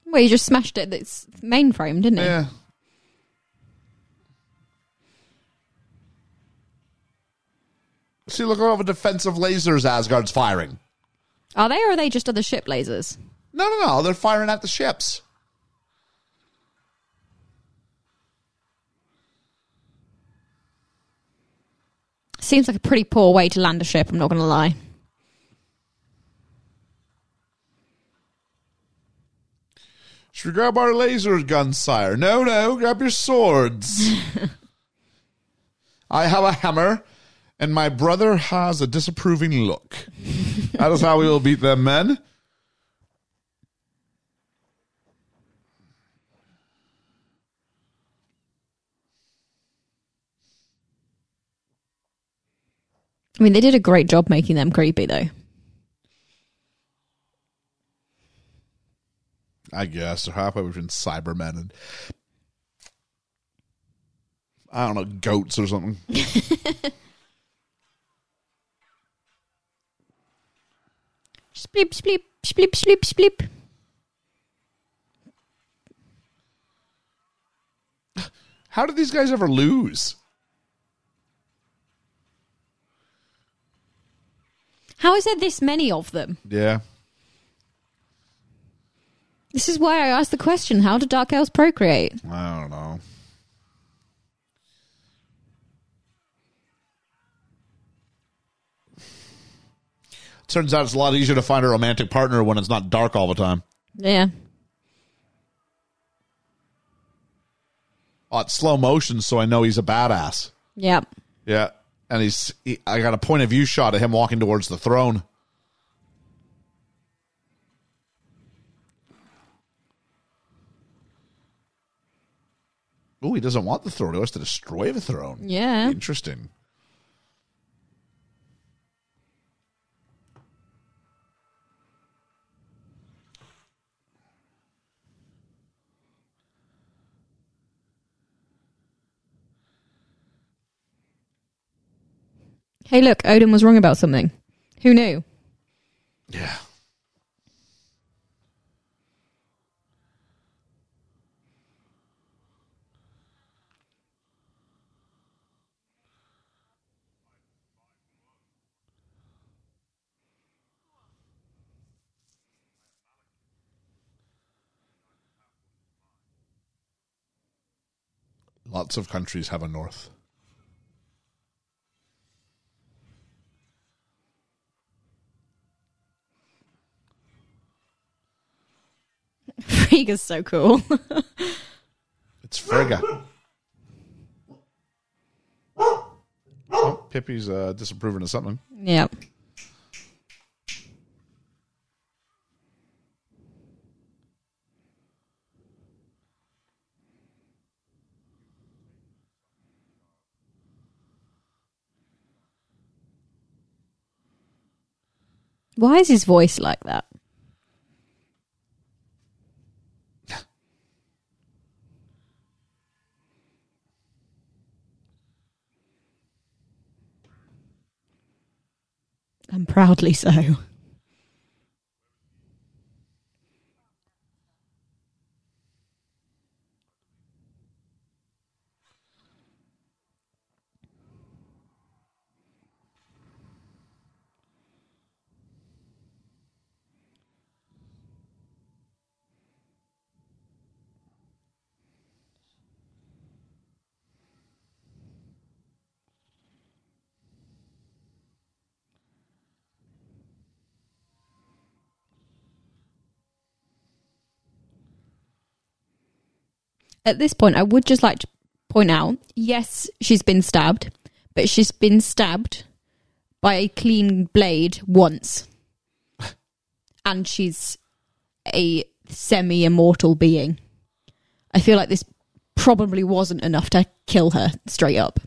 Well, you just smashed it. It's mainframe, didn't it? Yeah. See, look at all the defensive lasers Asgard's firing. Are they or are they just other ship lasers? No, no, no. They're firing at the ships. Seems like a pretty poor way to land a ship, I'm not going to lie. Should we grab our laser guns, sire? No, no. Grab your swords. I have a hammer, and my brother has a disapproving look. that is how we will beat them, men. I mean, they did a great job making them creepy, though. I guess they're halfway between Cybermen and I don't know goats or something. Spleep, spleep, spleep, spleep, spleep. How did these guys ever lose? How is there this many of them? Yeah, This is why I asked the question how do Dark Elves procreate? I don't know. Turns out it's a lot easier to find a romantic partner when it's not dark all the time. Yeah. Oh, it's slow motion, so I know he's a badass. Yep. Yeah, and he's he, I got a point of view shot of him walking towards the throne. Oh, he doesn't want the throne. He wants to destroy the throne. Yeah. Interesting. Hey, look, Odin was wrong about something. Who knew? Yeah. Lots of countries have a north. Frigga's so cool. It's Frigga. oh, Pippi's uh, disapproving of something. yep. Why is his voice like that? And proudly so. At this point, I would just like to point out yes, she's been stabbed, but she's been stabbed by a clean blade once. and she's a semi immortal being. I feel like this probably wasn't enough to kill her straight up.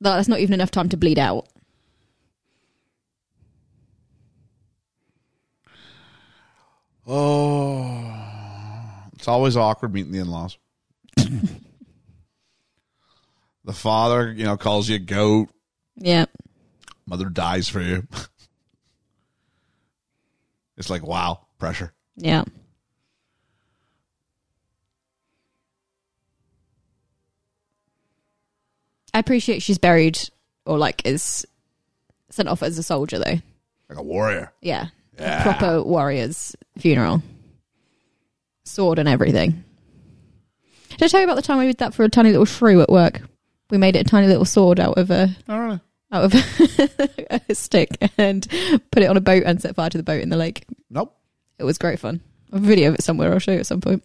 That's not even enough time to bleed out. Oh, it's always awkward meeting the in-laws. the father, you know, calls you a goat. Yeah. Mother dies for you. it's like wow, pressure. Yeah. I appreciate she's buried or like is sent off as a soldier though. Like a warrior. Yeah, Yeah. proper warrior's funeral, sword and everything. Did I tell you about the time we did that for a tiny little shrew at work? We made it a tiny little sword out of a oh, don't out of a stick and put it on a boat and set fire to the boat in the lake. Nope. It was great fun. A video of it somewhere. I'll show you at some point.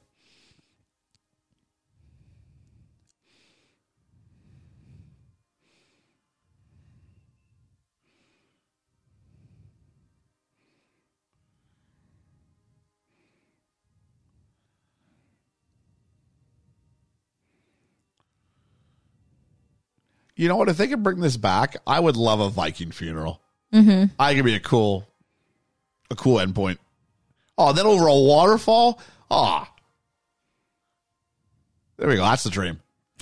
You know what? If they could bring this back, I would love a Viking funeral. Mm-hmm. I could be a cool, a cool endpoint. Oh, then over a waterfall. Ah, there we go. That's the dream.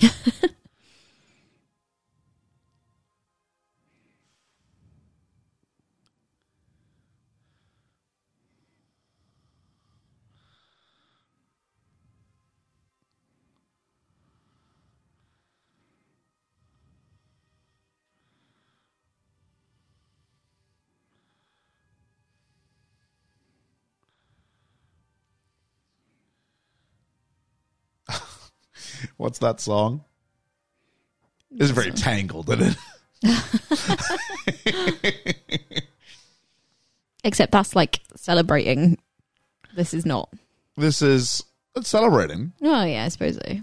What's that song? It's very tangled, isn't it? Except that's like celebrating. This is not. This is it's celebrating. Oh yeah, I suppose so.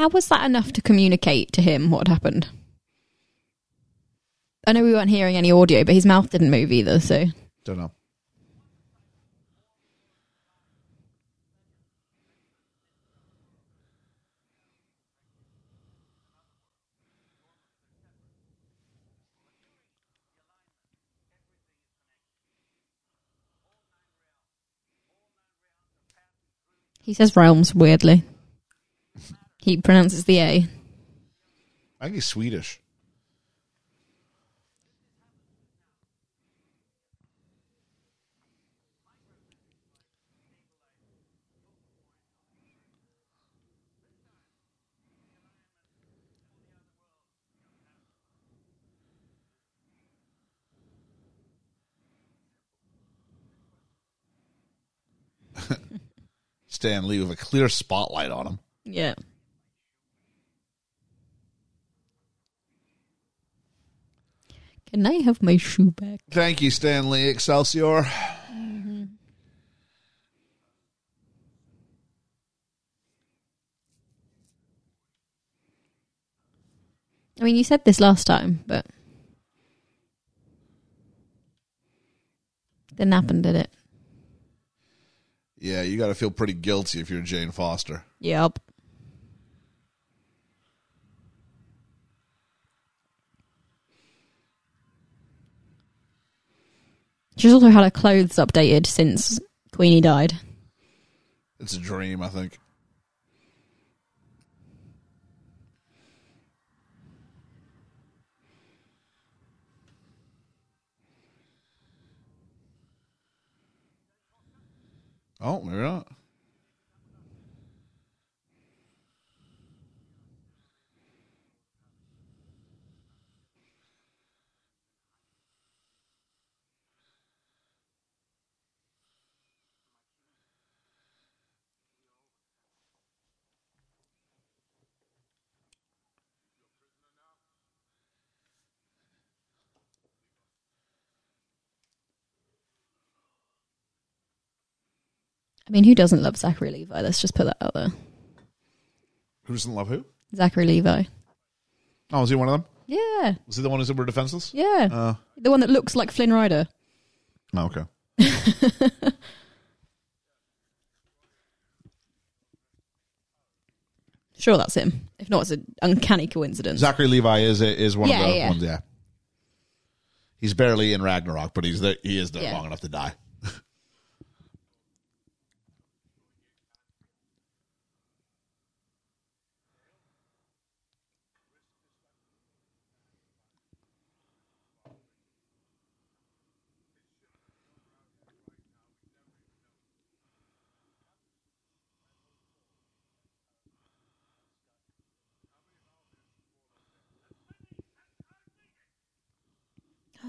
How was that enough to communicate to him what had happened? I know we weren't hearing any audio, but his mouth didn't move either, so Don't know. he says realms weirdly. He pronounces the A. I think he's Swedish. Stan Lee with a clear spotlight on him. Yeah. Can I have my shoe back? Thank you, Stan Lee. Excelsior. I mean, you said this last time, but didn't happen, did it? Yeah, you got to feel pretty guilty if you're Jane Foster. Yep. She's also had her clothes updated since Queenie died. It's a dream, I think. Oh, maybe not. I mean, who doesn't love Zachary Levi? Let's just put that out there. Who doesn't love who? Zachary Levi. Oh, is he one of them? Yeah, Was he the one who said we're defenseless? yeah. Uh, the one that looks like Flynn Rider. oh, okay. Sure, that's him. If not, it's an uncanny coincidence. Zachary Levi is is one Yeah, of the yeah. ones. Yeah, he's barely in Ragnarok, but he's there. He is there Yeah. long enough to die.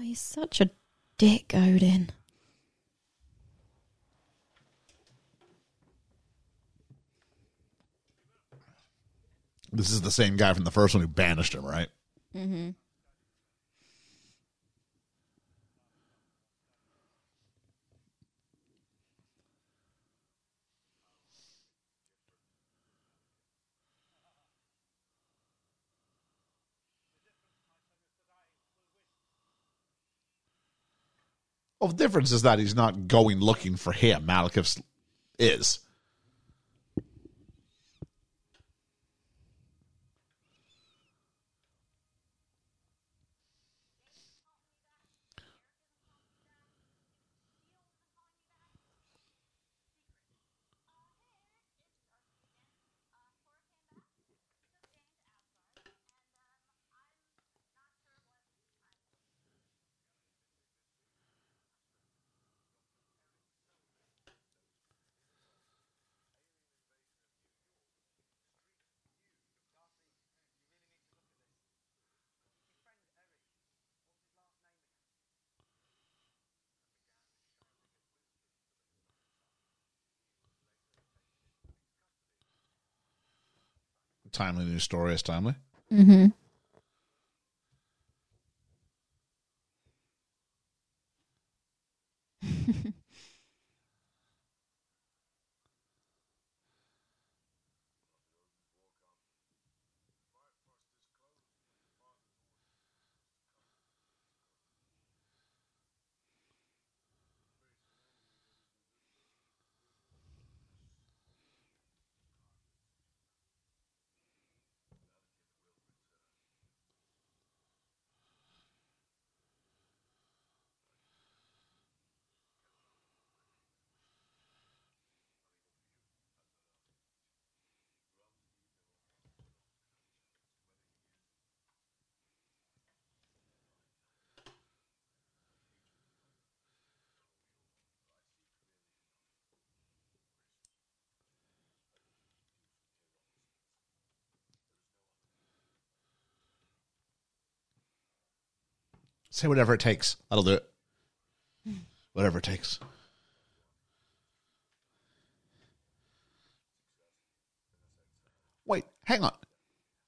He's such a dick, Odin. This is the same guy from the first one who banished him, right? Mm-hmm. Well, the difference is that he's not going looking for him. Malekith is. Timely news story is timely. Mm-hmm. Say whatever it takes. That'll do it. Whatever it takes. Wait, hang on.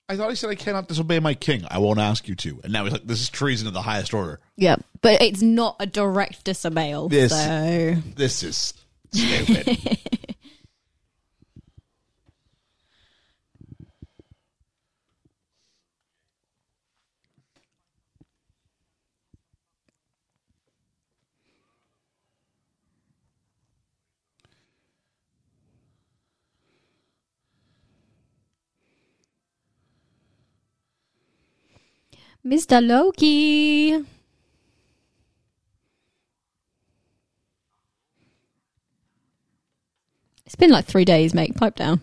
I thought he said I cannot disobey my king. I won't ask you to. And now he's like, this is treason of the highest order. Yep, but it's not a direct disobeyal. This- so This is stupid. Mr. Loki. It's been like three days, mate. Pipe down.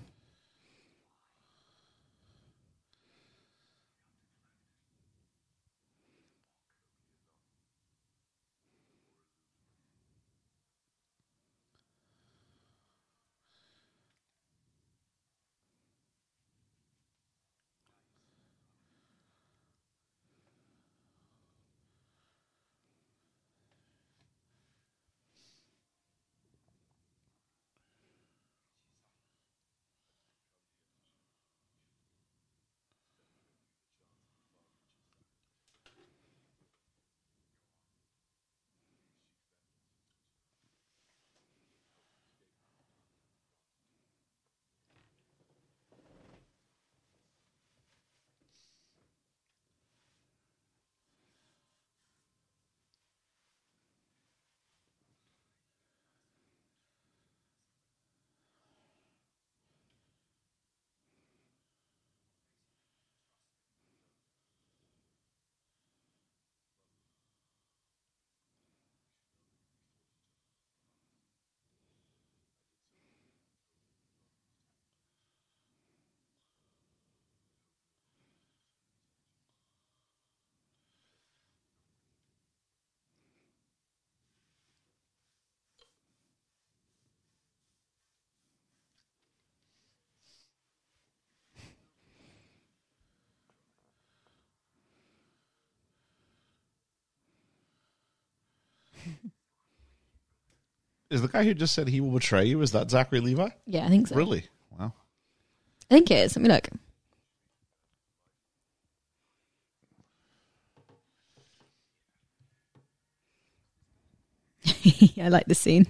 Is the guy who just said he will betray you? Is that Zachary Levi? Yeah, I think so. Really? Wow. I think it is. Let me look. I like the scene.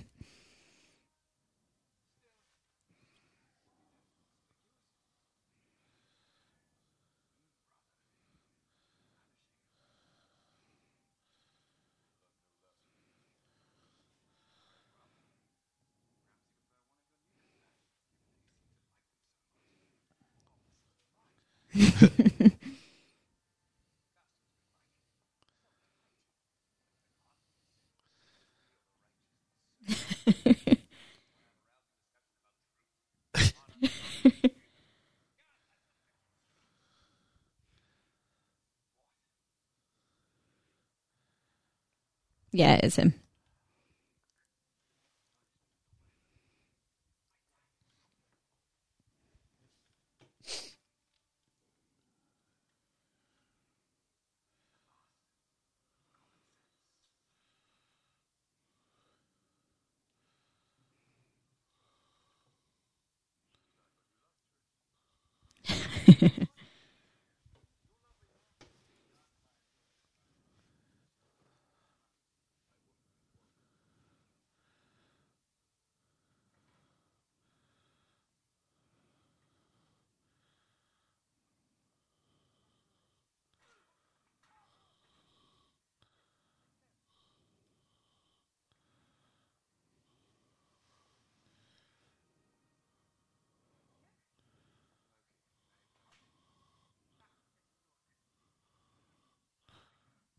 Yeah, it is him.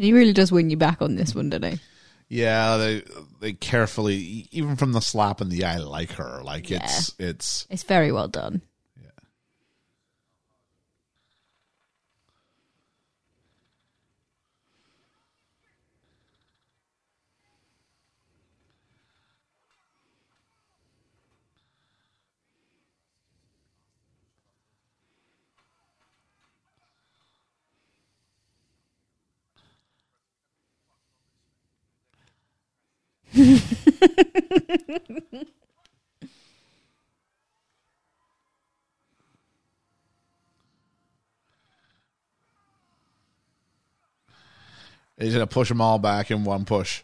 He really does win you back on this one, doesn't he? Yeah, they they carefully, even from the slap in the eye, like her. Like it's it's It's very well done. He's gonna push them all back in one push.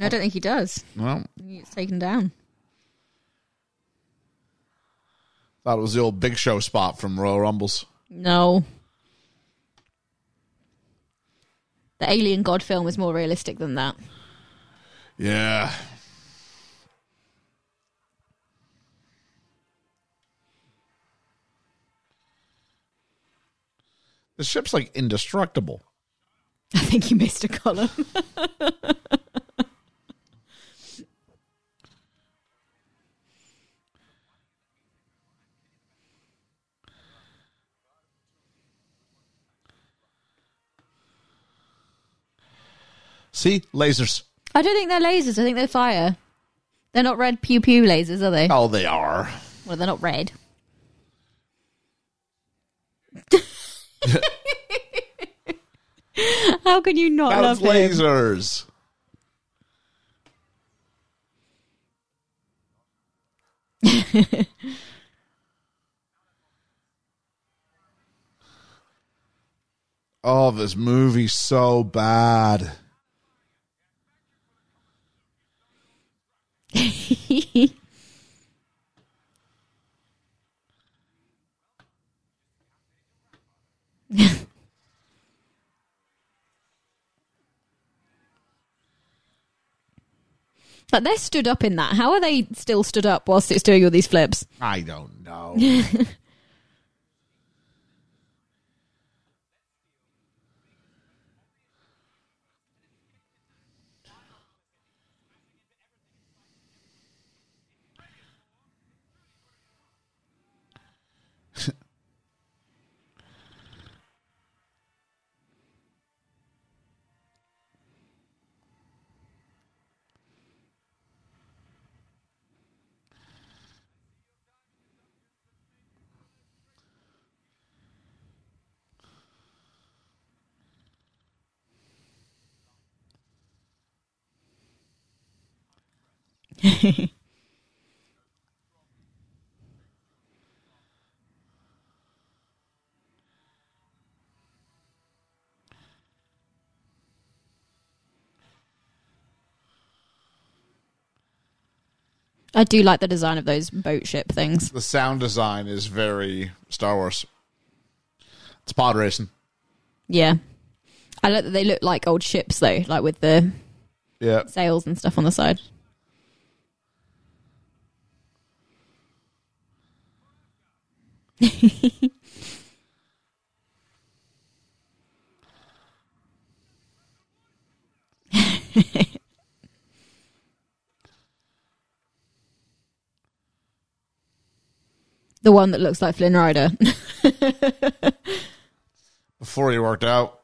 I don't think he does. Well, He gets taken down. thought it was the old Big Show spot from Royal Rumbles. No. The Alien God film is more realistic than that. Yeah. The ship's like indestructible. I think you missed a column. See, lasers. I don't think they're lasers. I think they're fire. They're not red pew pew lasers, are they? Oh, they are. Well, they're not red. How can you not That's love him? lasers. oh, this movie's so bad. But they're stood up in that. How are they still stood up whilst it's doing all these flips? I don't know. I do like the design of those boat ship things. the sound design is very Star Wars. It's pod racing. Yeah. I like that they look like old ships though, like with the Yeah. sails and stuff on the side. The one that looks like Flynn Rider. Before he worked out.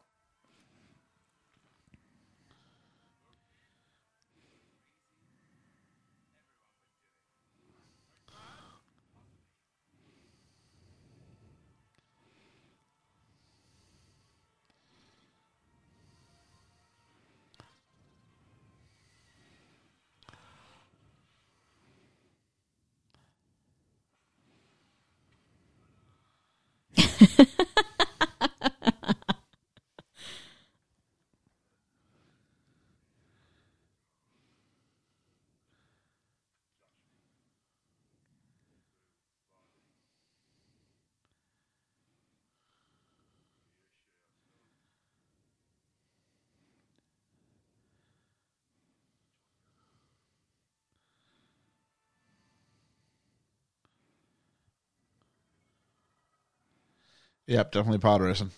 Yep, definitely pod racing.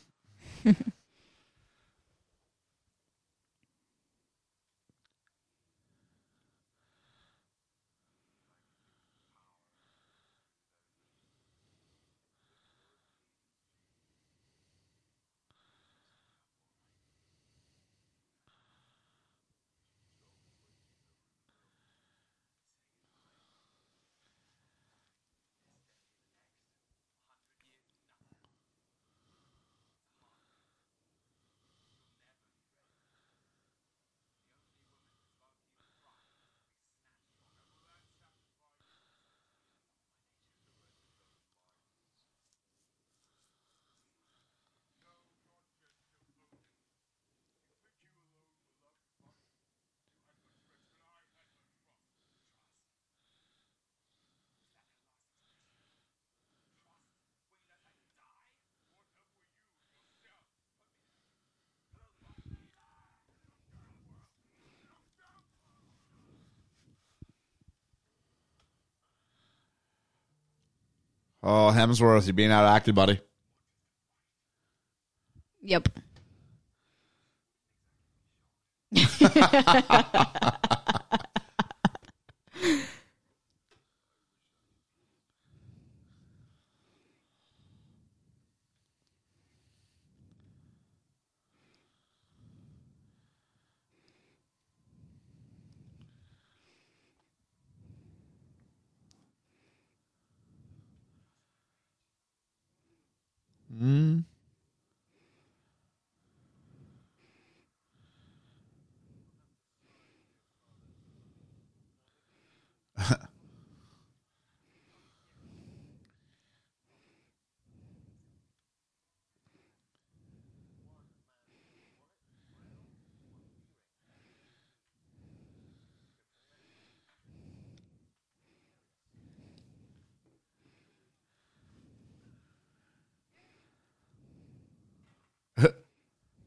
Oh, Hemsworth, you're being outacted, buddy. Yep.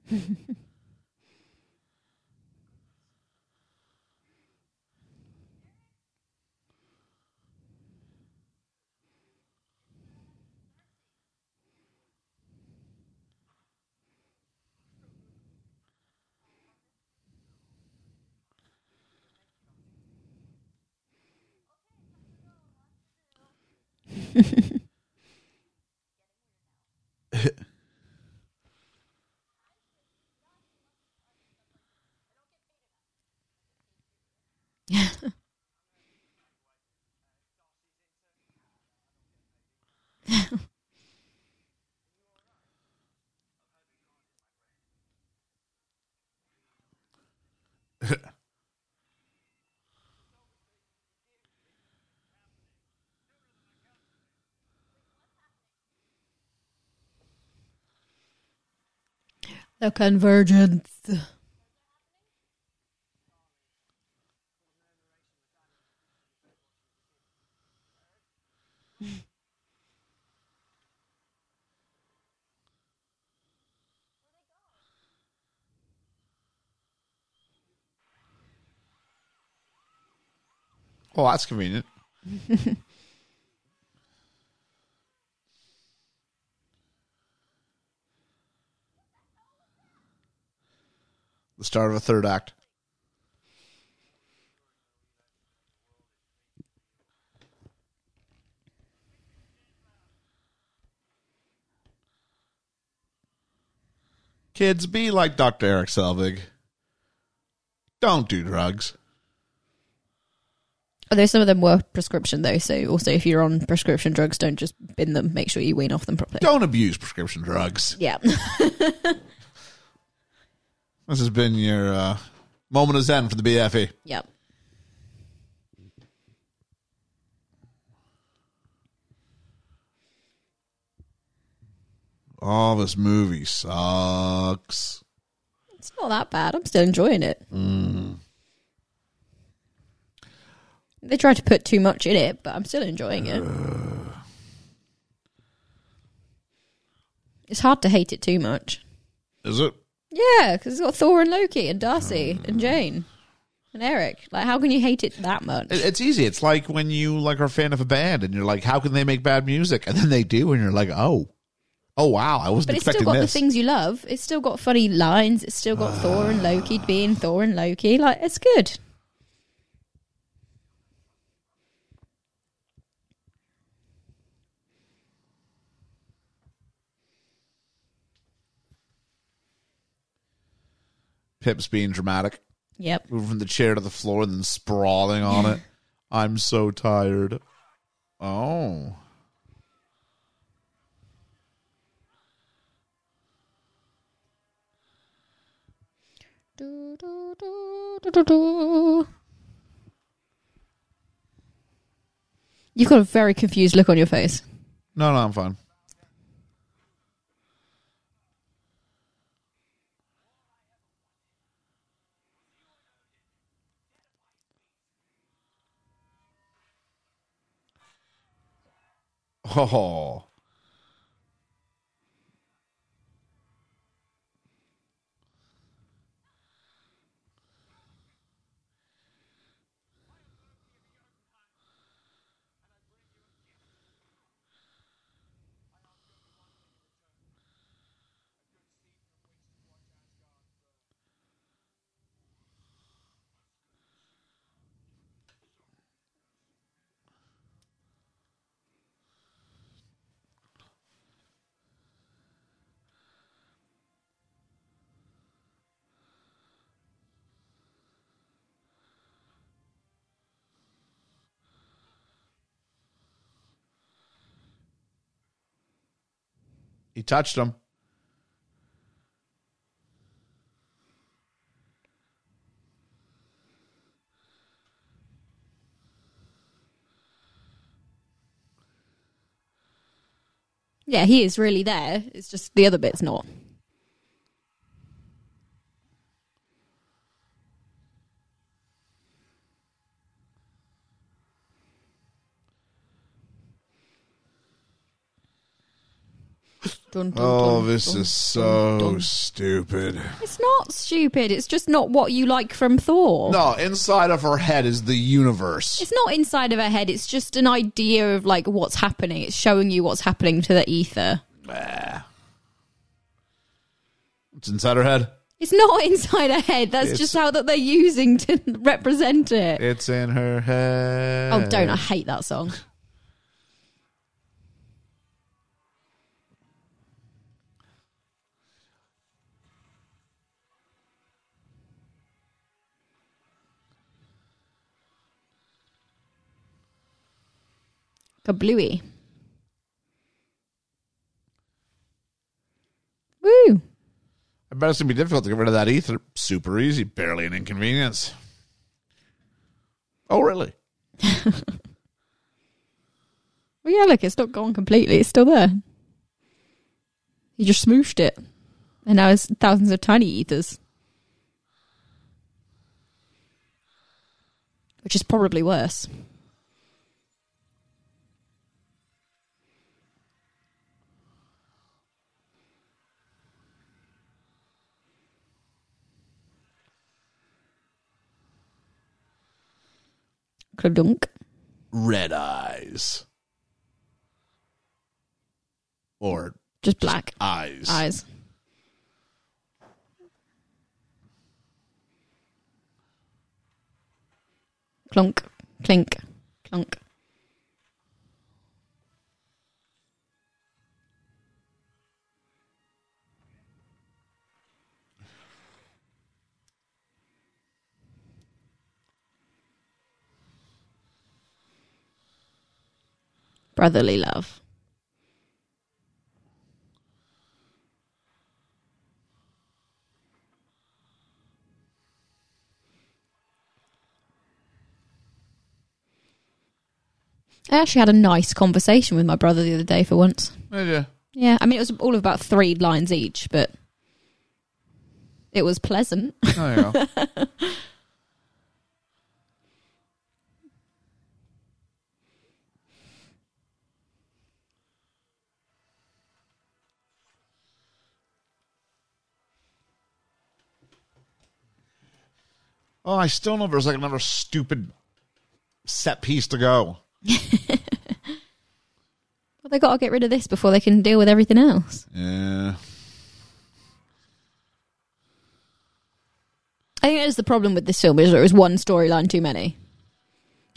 Hehehe The convergence. Oh, that's convenient. the start of a third act. Kids, be like Dr. Erik Selvig. Don't do drugs. Although some of them were prescription though, so also if you're on prescription drugs, don't just bin them. Make sure you wean off them properly. Don't abuse prescription drugs. Yeah. This has been your uh, moment of zen for the. BFE. yep. Oh, this movie sucks. It's not that bad. I'm still enjoying it. They tried to put too much in it, but I'm still enjoying it. It's hard to hate it too much. Is it? Yeah, because it's got Thor and Loki and Darcy and hmm. Jane and Eric. Like, how can you hate it that much? It- It's easy. It's like when you like are a fan of a band and you're like, how can they make bad music? And then they do, and you're like, oh, oh wow, I wasn't But it's still expecting got the things you love. It's still got funny lines. It's still got Thor and Loki being Thor and Loki. Like, it's good. Pip's being dramatic, Yep. moving from the chair to the floor and then sprawling on it. I'm so tired. Oh. Do, do, do. You've got a very confused look on your face. No, no, I'm fine. Oh. He touched him. Yeah, he is really there. It's just the other bit's not. Dun, dun, Oh, dun, this is so stupid. It's not stupid. It's just not what you like from Thor. No, inside of her head is the universe. It's not inside of her head. It's just an idea of like what's happening. It's showing you what's happening to the ether. It's inside her head. It's not inside her head. That's It's- just how that they're using to represent it. It's in her head. Oh, don't! I hate that song. Kablooey. Woo! I bet it's gonna be difficult to get rid of that ether. Super easy, barely an inconvenience. Oh, really? Well, yeah, look, it's not gone completely. It's still there. You just smooshed it. And now it's thousands of tiny ethers. Which is probably worse. Kladunk. Red eyes. Or Just black eyes. eyes. Clunk, clink, clunk. Brotherly love. I actually had a nice conversation with my brother the other day for once. Oh, Did ya? Yeah, I mean, it was all of about three lines each, but it was pleasant. Oh, there you oh, I still know there's like another stupid set piece to go. Well, they got to get rid of this before they can deal with everything else. Yeah. I think that is the problem with this film is there was one storyline too many.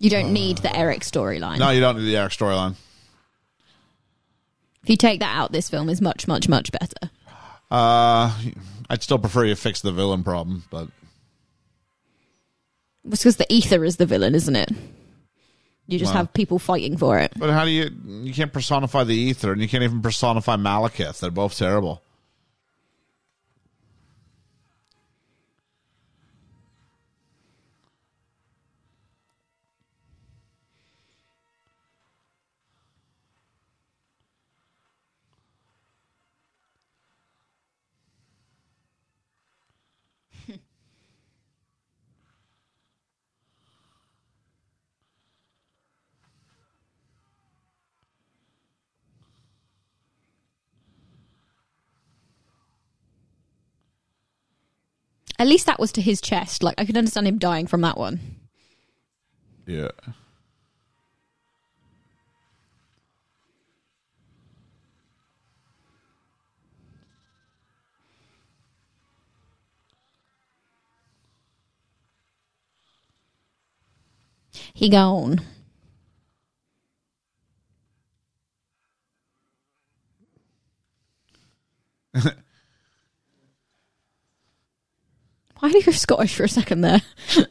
You don't need the Eric storyline. No, you don't need the Eric storyline. If you take that out, this film is much, much, much better. Uh, I'd still prefer you fix the villain problem, but It's because the ether is the villain, isn't it? You just Wow. have people fighting for it. but how do you you can't personify the ether and you can't even personify Malekith? They're both terrible. At least that was to his chest. Like I could understand him dying from that one. Yeah. He gone. Why do you Scottish for a second there?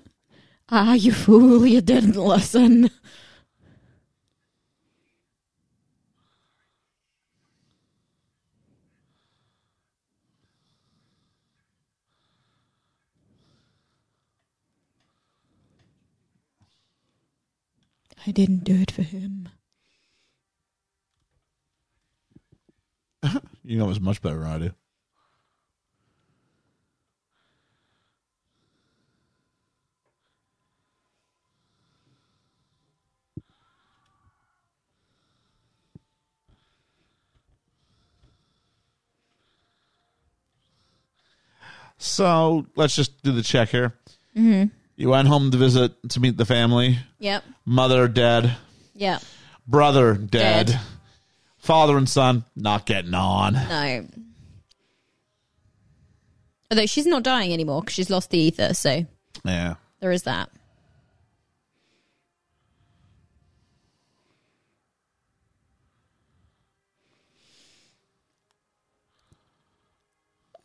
ah, you fool, you didn't listen. I didn't do it for him. You know it's much better than I do. So let's just do the check here. Mm-hmm. You went home to visit to meet the family. Yep. Mother dead. Yep. Brother dead. Dead. Father and son not getting on. No. Although she's not dying anymore because she's lost the ether, so Yeah. there is that.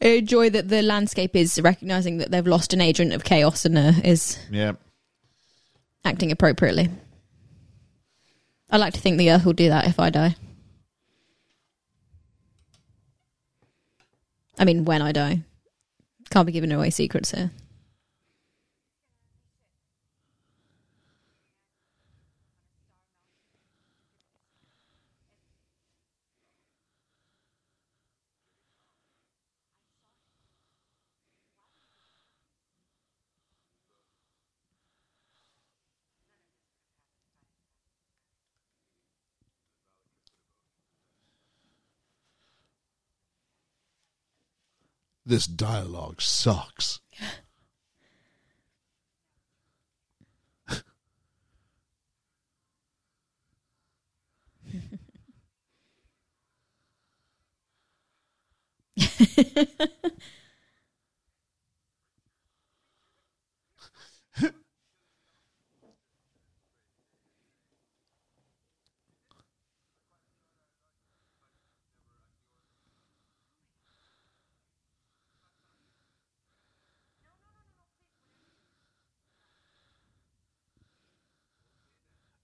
I enjoy that the landscape is recognizing that they've lost an agent of chaos and uh, is Yeah. acting appropriately. I like to think the Earth will do that if I die. I mean, when I die. Can't be giving away secrets here. This dialogue sucks.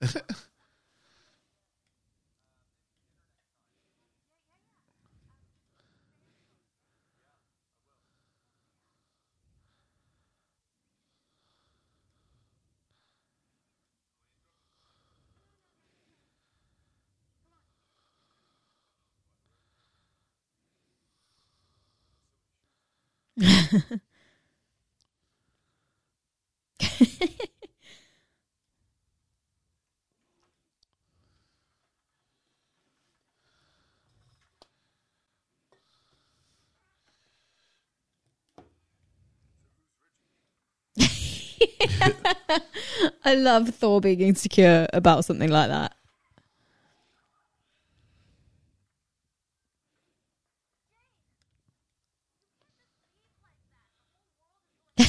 Ha ha ha. I love Thor being insecure about something like that.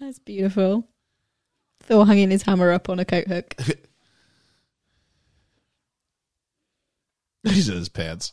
That's beautiful. Thor hanging his hammer up on a coat hook. He's in his pants.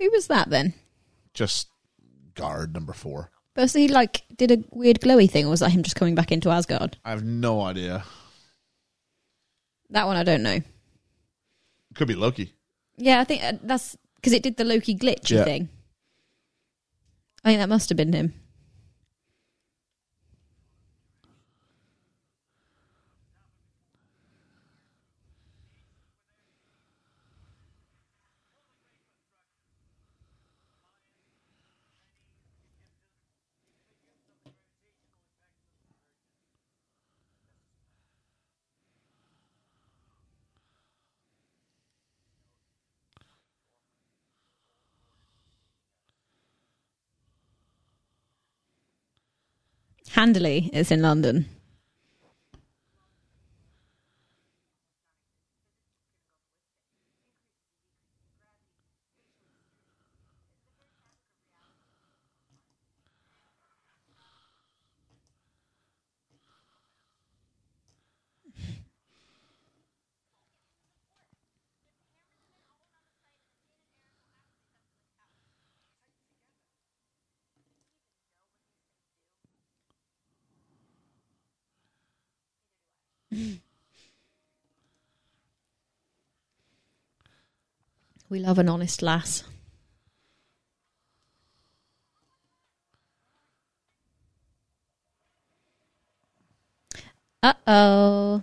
Who was that then? Just guard number four. But so he like did a weird glowy thing, or was that him just coming back into Asgard? I have no idea. That one I don't know. Could be Loki. Yeah, I think uh, that's because it did the Loki glitchy Yeah. thing. I think that must have been him. Handley is in London. We love an honest lass. Uh oh.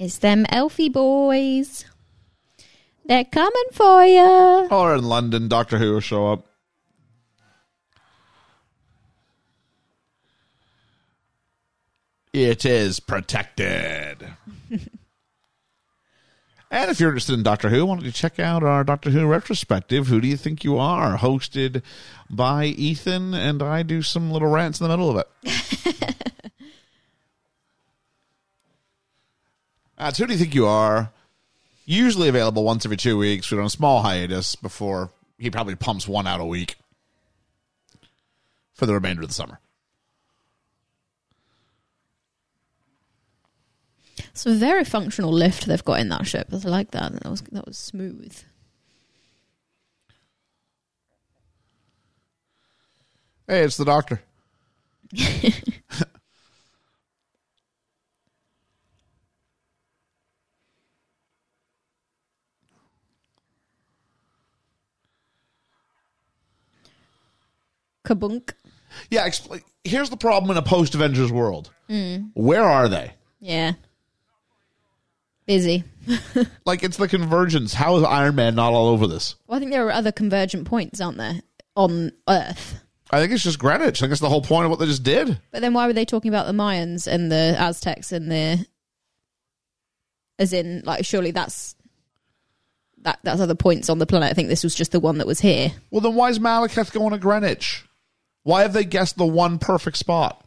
It's them Elfie boys. They're coming for you. Or in London, Doctor Who will show up. It is protected. and if you're interested in Doctor Who, why don't you check out our Doctor Who retrospective? Who do you think you are? Hosted by Ethan, and I do some little rants in the middle of it. Who do you think you are? Usually available once every two weeks. We're on a small hiatus before he probably pumps one out a week for the remainder of the summer. It's a very functional lift they've got in that ship. I like that. That was that was smooth. Hey, it's the doctor. Kabunk. Yeah, expl- here's the problem in a post Avengers world. Hmm. Where are they? Yeah. Busy. Like, it's the convergence. How is Iron Man not all over this? Well, I think there are other convergent points, aren't there, on Earth? I think it's just Greenwich. I think it's the whole point of what they just did. But then why were they talking about the Mayans and the Aztecs and the as in like surely that's that that's other points on the planet. I think this was just the one that was here. Well, then why is Malekith going to Greenwich? Why have they guessed the one perfect spot?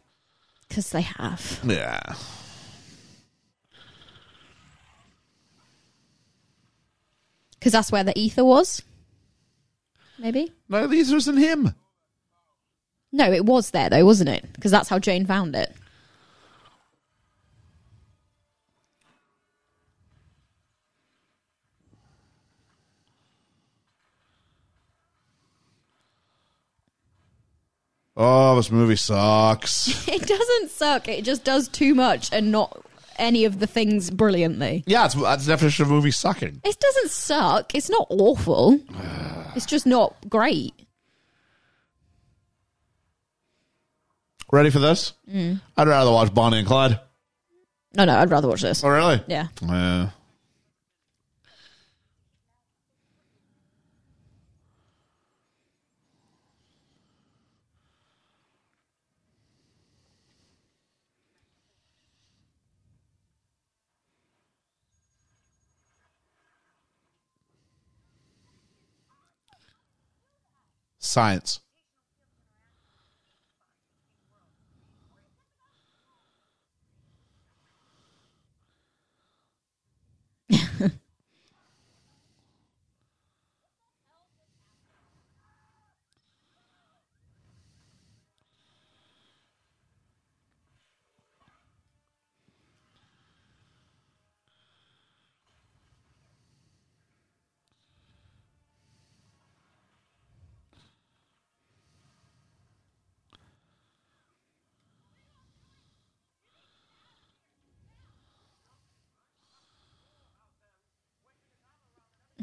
Because they have. Yeah. Because that's where the ether was. Maybe? No, these isn't him. No, it was there though, wasn't it? Because that's how Jane found it. Oh, this movie sucks. It doesn't suck. It just does too much and not any of the things brilliantly. yeah, it's, that's the definition of movie sucking. It doesn't suck. It's not awful. it's just not great. Ready for this? Mm. I'd rather watch Bonnie and Clyde. No, no, I'd rather watch this. Oh, really? Yeah. Yeah. Science.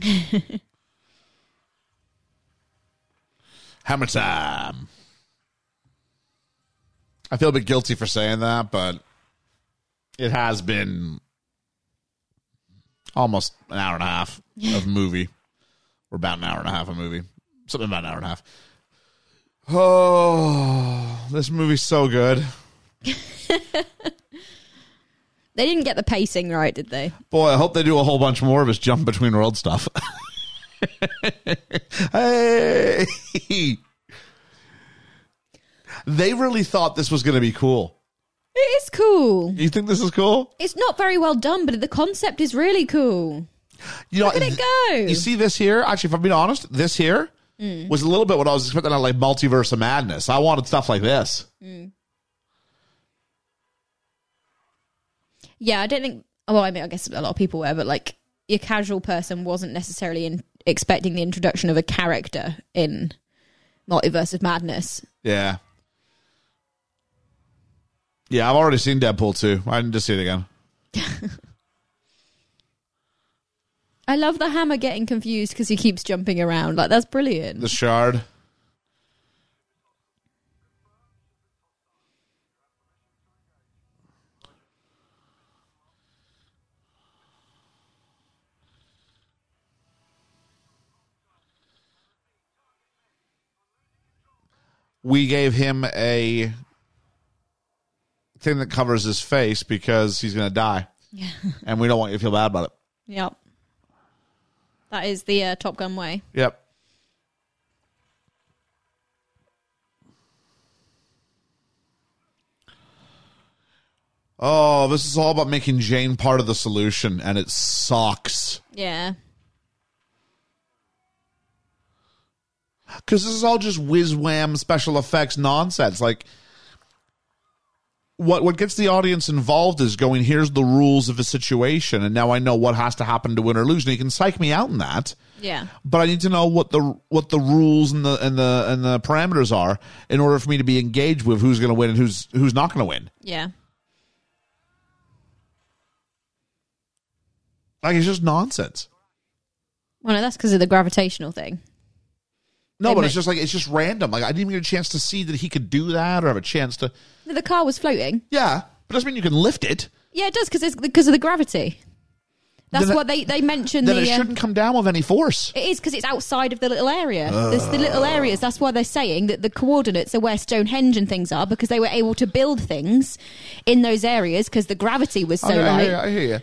Hammer time. I feel a bit guilty for saying that, but it has been almost an hour and a half of movie, or about an hour and a half of movie, something about an hour and a half. Oh, this movie's so good. They didn't get the pacing right, did they? Boy, I hope they do a whole bunch more of his jump between world stuff. hey. They really thought this was going to be cool. It is cool. You think this is cool? It's not very well done, but the concept is really cool. You know, Look at it go. You see this here? Actually, if I'm being honest, this here mm. was a little bit what I was expecting on like Multiverse of Madness. I wanted stuff like this. Mm. Yeah, I don't think. Well, I mean, I guess a lot of people were, but like your casual person wasn't necessarily in, expecting the introduction of a character in Multiverse of Madness. Yeah. Yeah, I've already seen Deadpool 2. I didn't just see it again. I love the hammer getting confused because he keeps jumping around. Like that's brilliant. The Shard. We gave him a thing that covers his face because he's going to die. Yeah. And we don't want you to feel bad about it. Yep. That is the uh, Top Gun way. Yep. Oh, this is all about making Jane part of the solution, and it sucks. Yeah. Because this is all just whiz wham special effects nonsense. Like, what what gets the audience involved is going, here's the rules of a situation, and now I know what has to happen to win or lose. And you can psych me out in that. Yeah. but I need to know what the what the rules and the and the and the parameters are in order for me to be engaged with who's going to win and who's who's not going to win. Yeah. Like it's just nonsense. Well, no, that's because of the gravitational thing. No, but it's just like it's just random. Like I didn't even get a chance to see that he could do that or have a chance to. The car was floating. Yeah, but doesn't mean you can lift it. Yeah, it does because it's because of the gravity. That's Then it- what they they mentioned. Then the, it uh, shouldn't come down with any force. It is because it's outside of the little area. There's the little areas. That's why they're saying that the coordinates are where Stonehenge and things are because they were able to build things in those areas because the gravity was so I, light. hear I hear you.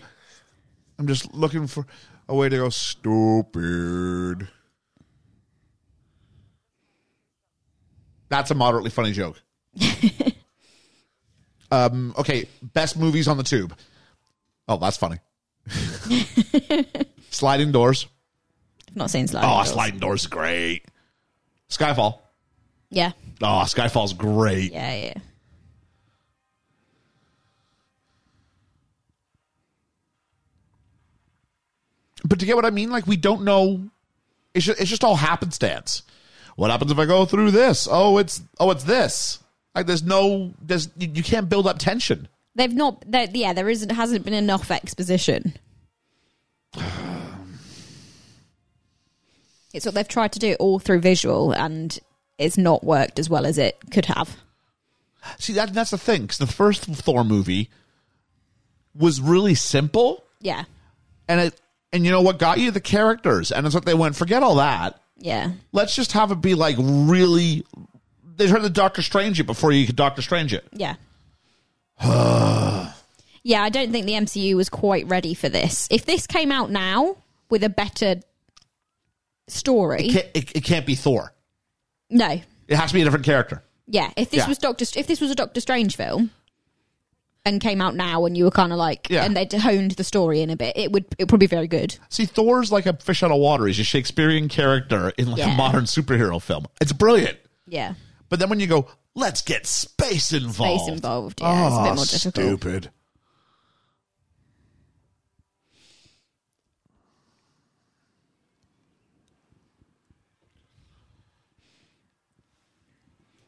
I'm just looking for a way to go stupid. That's a moderately funny joke. um, okay, best movies on the tube. Oh, that's funny. sliding doors. I've not seen sliding. Oh, doors. sliding doors is great. Skyfall. Yeah, Oh, Skyfall's great. yeah, yeah. But to get what I mean, like we don't know. It's just, it's just all happenstance. What happens if I go through this? Oh, it's oh, it's this. Like there's no there's you, you can't build up tension. They've not. Yeah, there isn't. Hasn't been enough exposition. It's what they've tried to do all through visual, and it's not worked as well as it could have. See that that's the thing. Because the first Thor movie was really simple, Yeah, and it and you know what got you the characters, and it's like they went forget all that. Yeah, Let's just have it be like really. They tried to Doctor Strange it before you could Doctor Strange it. yeah. yeah, I don't think the MCU was quite ready for this. If this came out now with a better story, It can't, it, it can't be Thor. no, It has to be a different character. yeah. If this Yeah. was Doctor, if this was a Doctor Strange film. And came out now, and you were kind of like, Yeah. and they'd honed the story in a bit. It would, it would probably be very good. See, Thor's like a fish out of water. He's a Shakespearean character in like a modern superhero film. It's brilliant. Yeah, But then when you go, let's get space involved. space involved. Yeah, it's a bit Oh, more difficult. Stupid.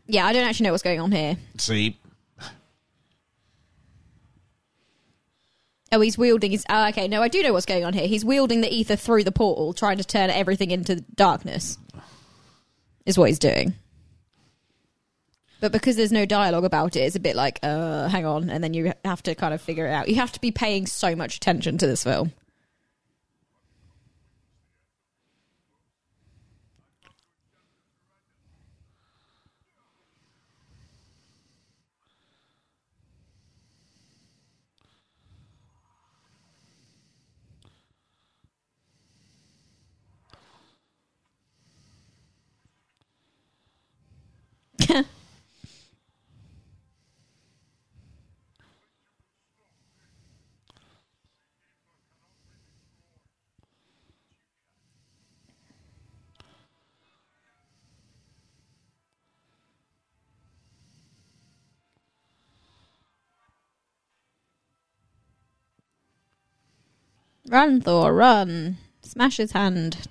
Yeah, I don't actually know what's going on here. See, Oh, he's wielding his. Oh, okay. No, I do know what's going on here. He's wielding the ether through the portal, trying to turn everything into darkness. Is what he's doing. But because there's no dialogue about it, it's a bit like, uh, hang on, and then you have to kind of figure it out. You have to be paying so much attention to this film. Run, Thor, run. Smash his hand.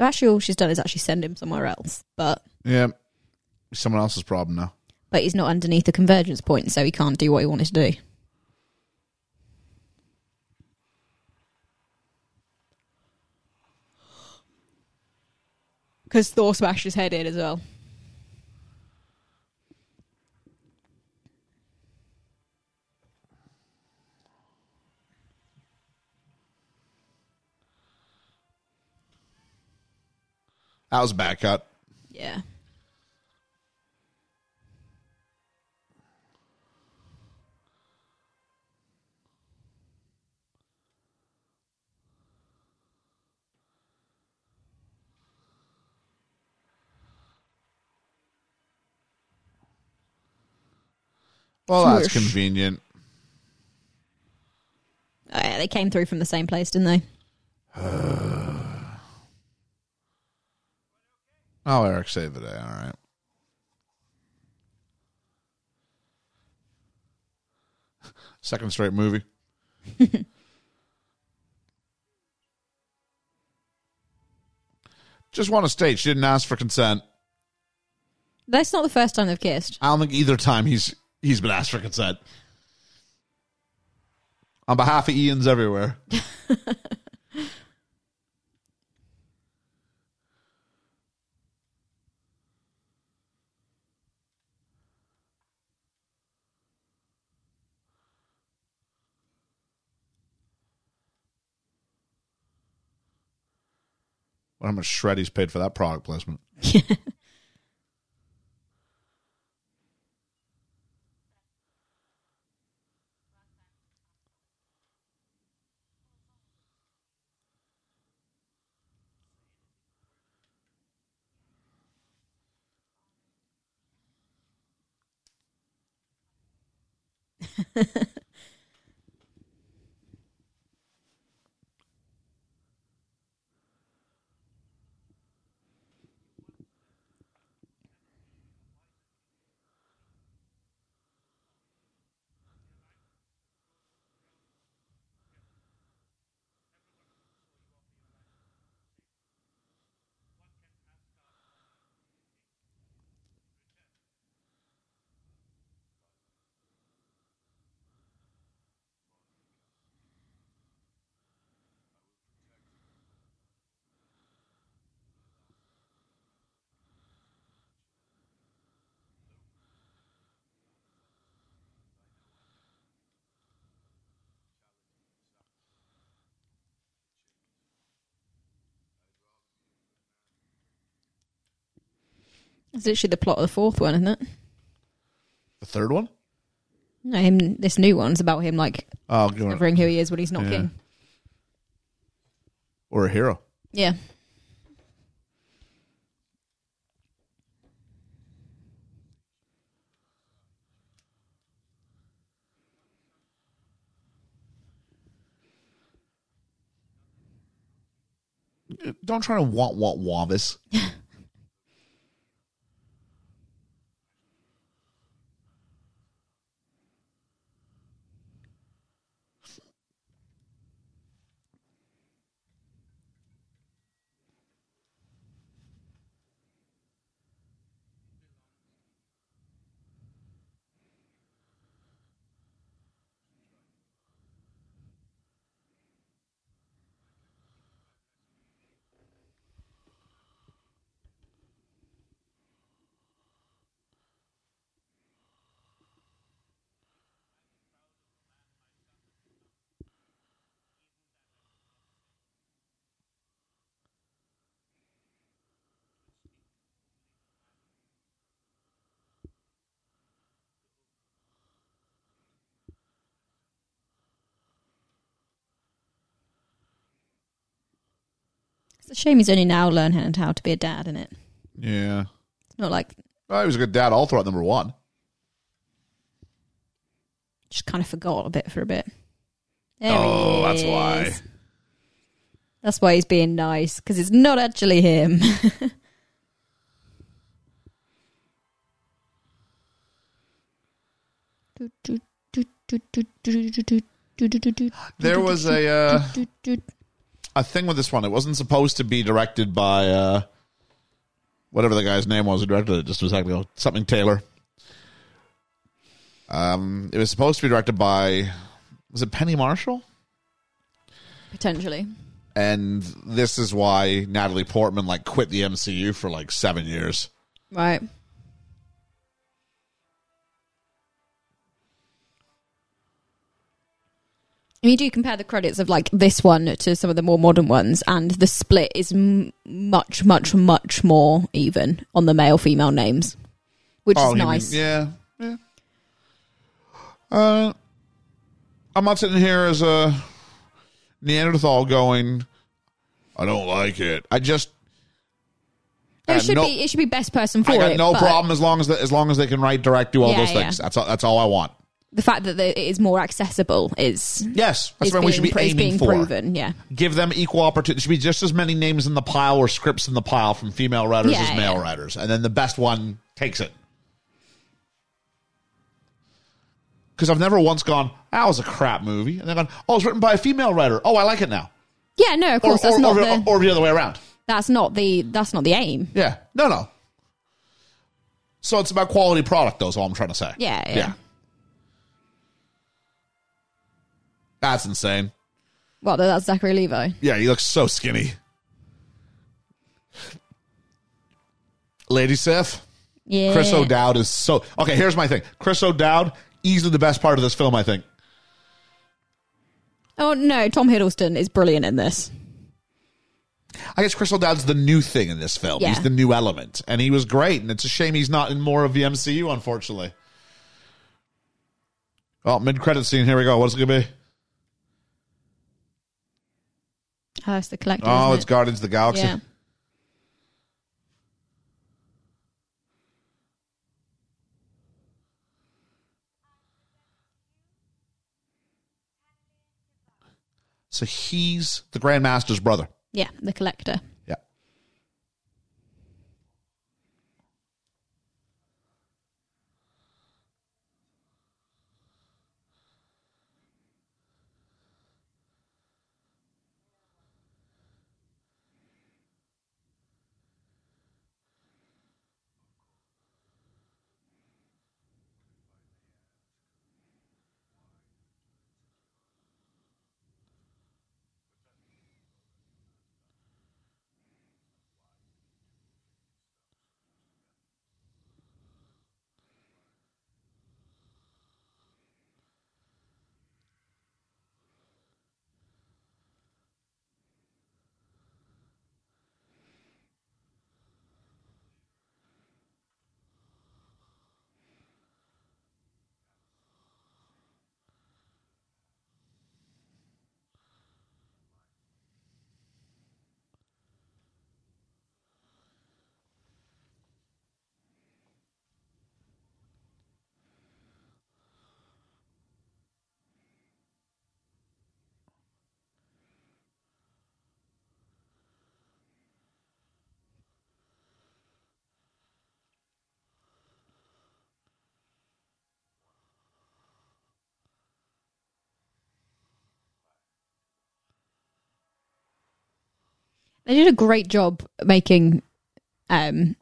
So actually, all she's done is actually send him somewhere else, but Yeah. Someone else's problem now. but he's not underneath the convergence point, so he can't do what he wanted to do. Because Thor smashed his head in as well. That was a bad cut. Yeah. Well, that's Swoosh. convenient. Oh, yeah, they came through from the same place, didn't they? Oh, Erik saved the day. All right. Second straight movie. Just want to state she didn't ask for consent. That's not the first time they've kissed. I don't think either time he's he's been asked for consent. On behalf of Ian's everywhere. What how much shred he's paid for that product placement? It's literally the plot of the fourth one, isn't it? The third one? No, him. This new one's about him like Oh, discovering who he is when he's not Yeah. king. or a hero. Yeah. Don't try to want want want this. It's a shame he's only now learning how to be a dad, in it? Yeah. It's not like Well, he was a good dad all throughout number one. just kind of forgot a bit for a bit. There Oh, he that's why. That's why he's being nice because it's not actually him. There was a uh, a thing with this one. It wasn't supposed to be directed by uh, whatever the guy's name was who directed it. Just second ago, something Taylor. Um, it was supposed to be directed by was it Penny Marshall? potentially. And this is why Natalie Portman like quit the MCU for like seven years. Right. And you do compare the credits of like this one to some of the more modern ones, and the split is m- much, much, much more even on the male female names, which is you mean- nice. yeah, yeah. Uh, I'm not sitting here as a Neanderthal going. I don't like it. I just No, it should no- be it should be best person for I got it. no but problem as long as the, as long as they can write, direct, do all Yeah, those yeah. things. That's all, that's all I want. The fact that the, it is more accessible is Yes, that's is what being, we should be aiming being for. proven. Yeah, Give them equal opportunity. There should be just as many names in the pile or scripts in the pile from female writers Yeah, as male yeah. writers, and then the best one takes it. Because I've never once gone, "That was a crap movie," and then gone, "Oh, it's written by a female writer. Oh, I like it now." yeah. No, of Or, course that's or, not or, the or the other way around. that's not the that's not the aim. Yeah, no, no. So it's about quality product, though. Is all I'm trying to say. Yeah, yeah. That's insane. Well, that's Zachary Levi. Yeah, he looks so skinny. Lady Sif, Yeah, Chris O'Dowd is so okay. Here's my thing: Chris O'Dowd, easily the best part of this film. I think. Oh no, Tom Hiddleston is brilliant in this. I guess Chris O'Dowd's the new thing in this film. Yeah. He's the new element, and he was great. And it's a shame he's not in more of the MCU, unfortunately. Oh, mid credit scene. Here we go. What's it gonna be? Oh, it's the collector. Oh, it's it? Guardians of the Galaxy. Yeah. So he's the Grandmaster's brother. Yeah, the collector. They did a great job making um,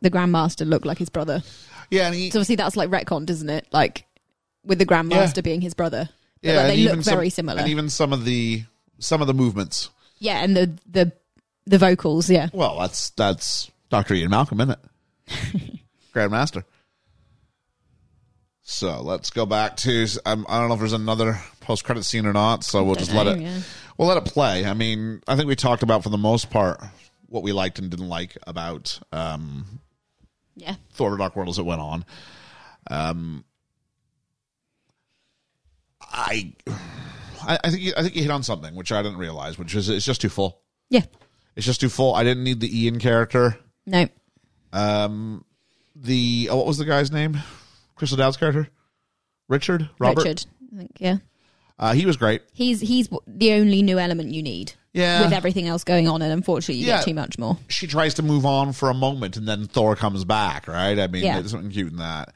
the Grandmaster look like his brother. Yeah, and he, So obviously that's like retconned, isn't it? Like with the Grandmaster Yeah. being his brother. But, yeah, like, they look some- very similar. and even some of the some of the movements. yeah, and the the the vocals. Yeah, Well, that's that's Doctor Ian Malcolm, isn't it? Grandmaster. So let's go back to. Um, I don't know if there's another post credit scene or not. So we'll just let it. yeah. We'll let it play. I mean, I think we talked about for the most part what we liked and didn't like about um, yeah. Thor: The Dark World as it went on. Um, I, I, think you, I think you hit on something which I didn't realize, which is it's just too full. Yeah. It's just too full. I didn't need the Ian character. No. Um, the oh, what was the guy's name? Chris O'Dowd's character, Richard Robert. Richard. I think, yeah. Uh, he was great. He's he's the only new element you need. Yeah. With everything else going on, and unfortunately, you Yeah. get too much more. She tries to move on for a moment, and then Thor comes back. Right? I mean, Yeah. there's something cute in that.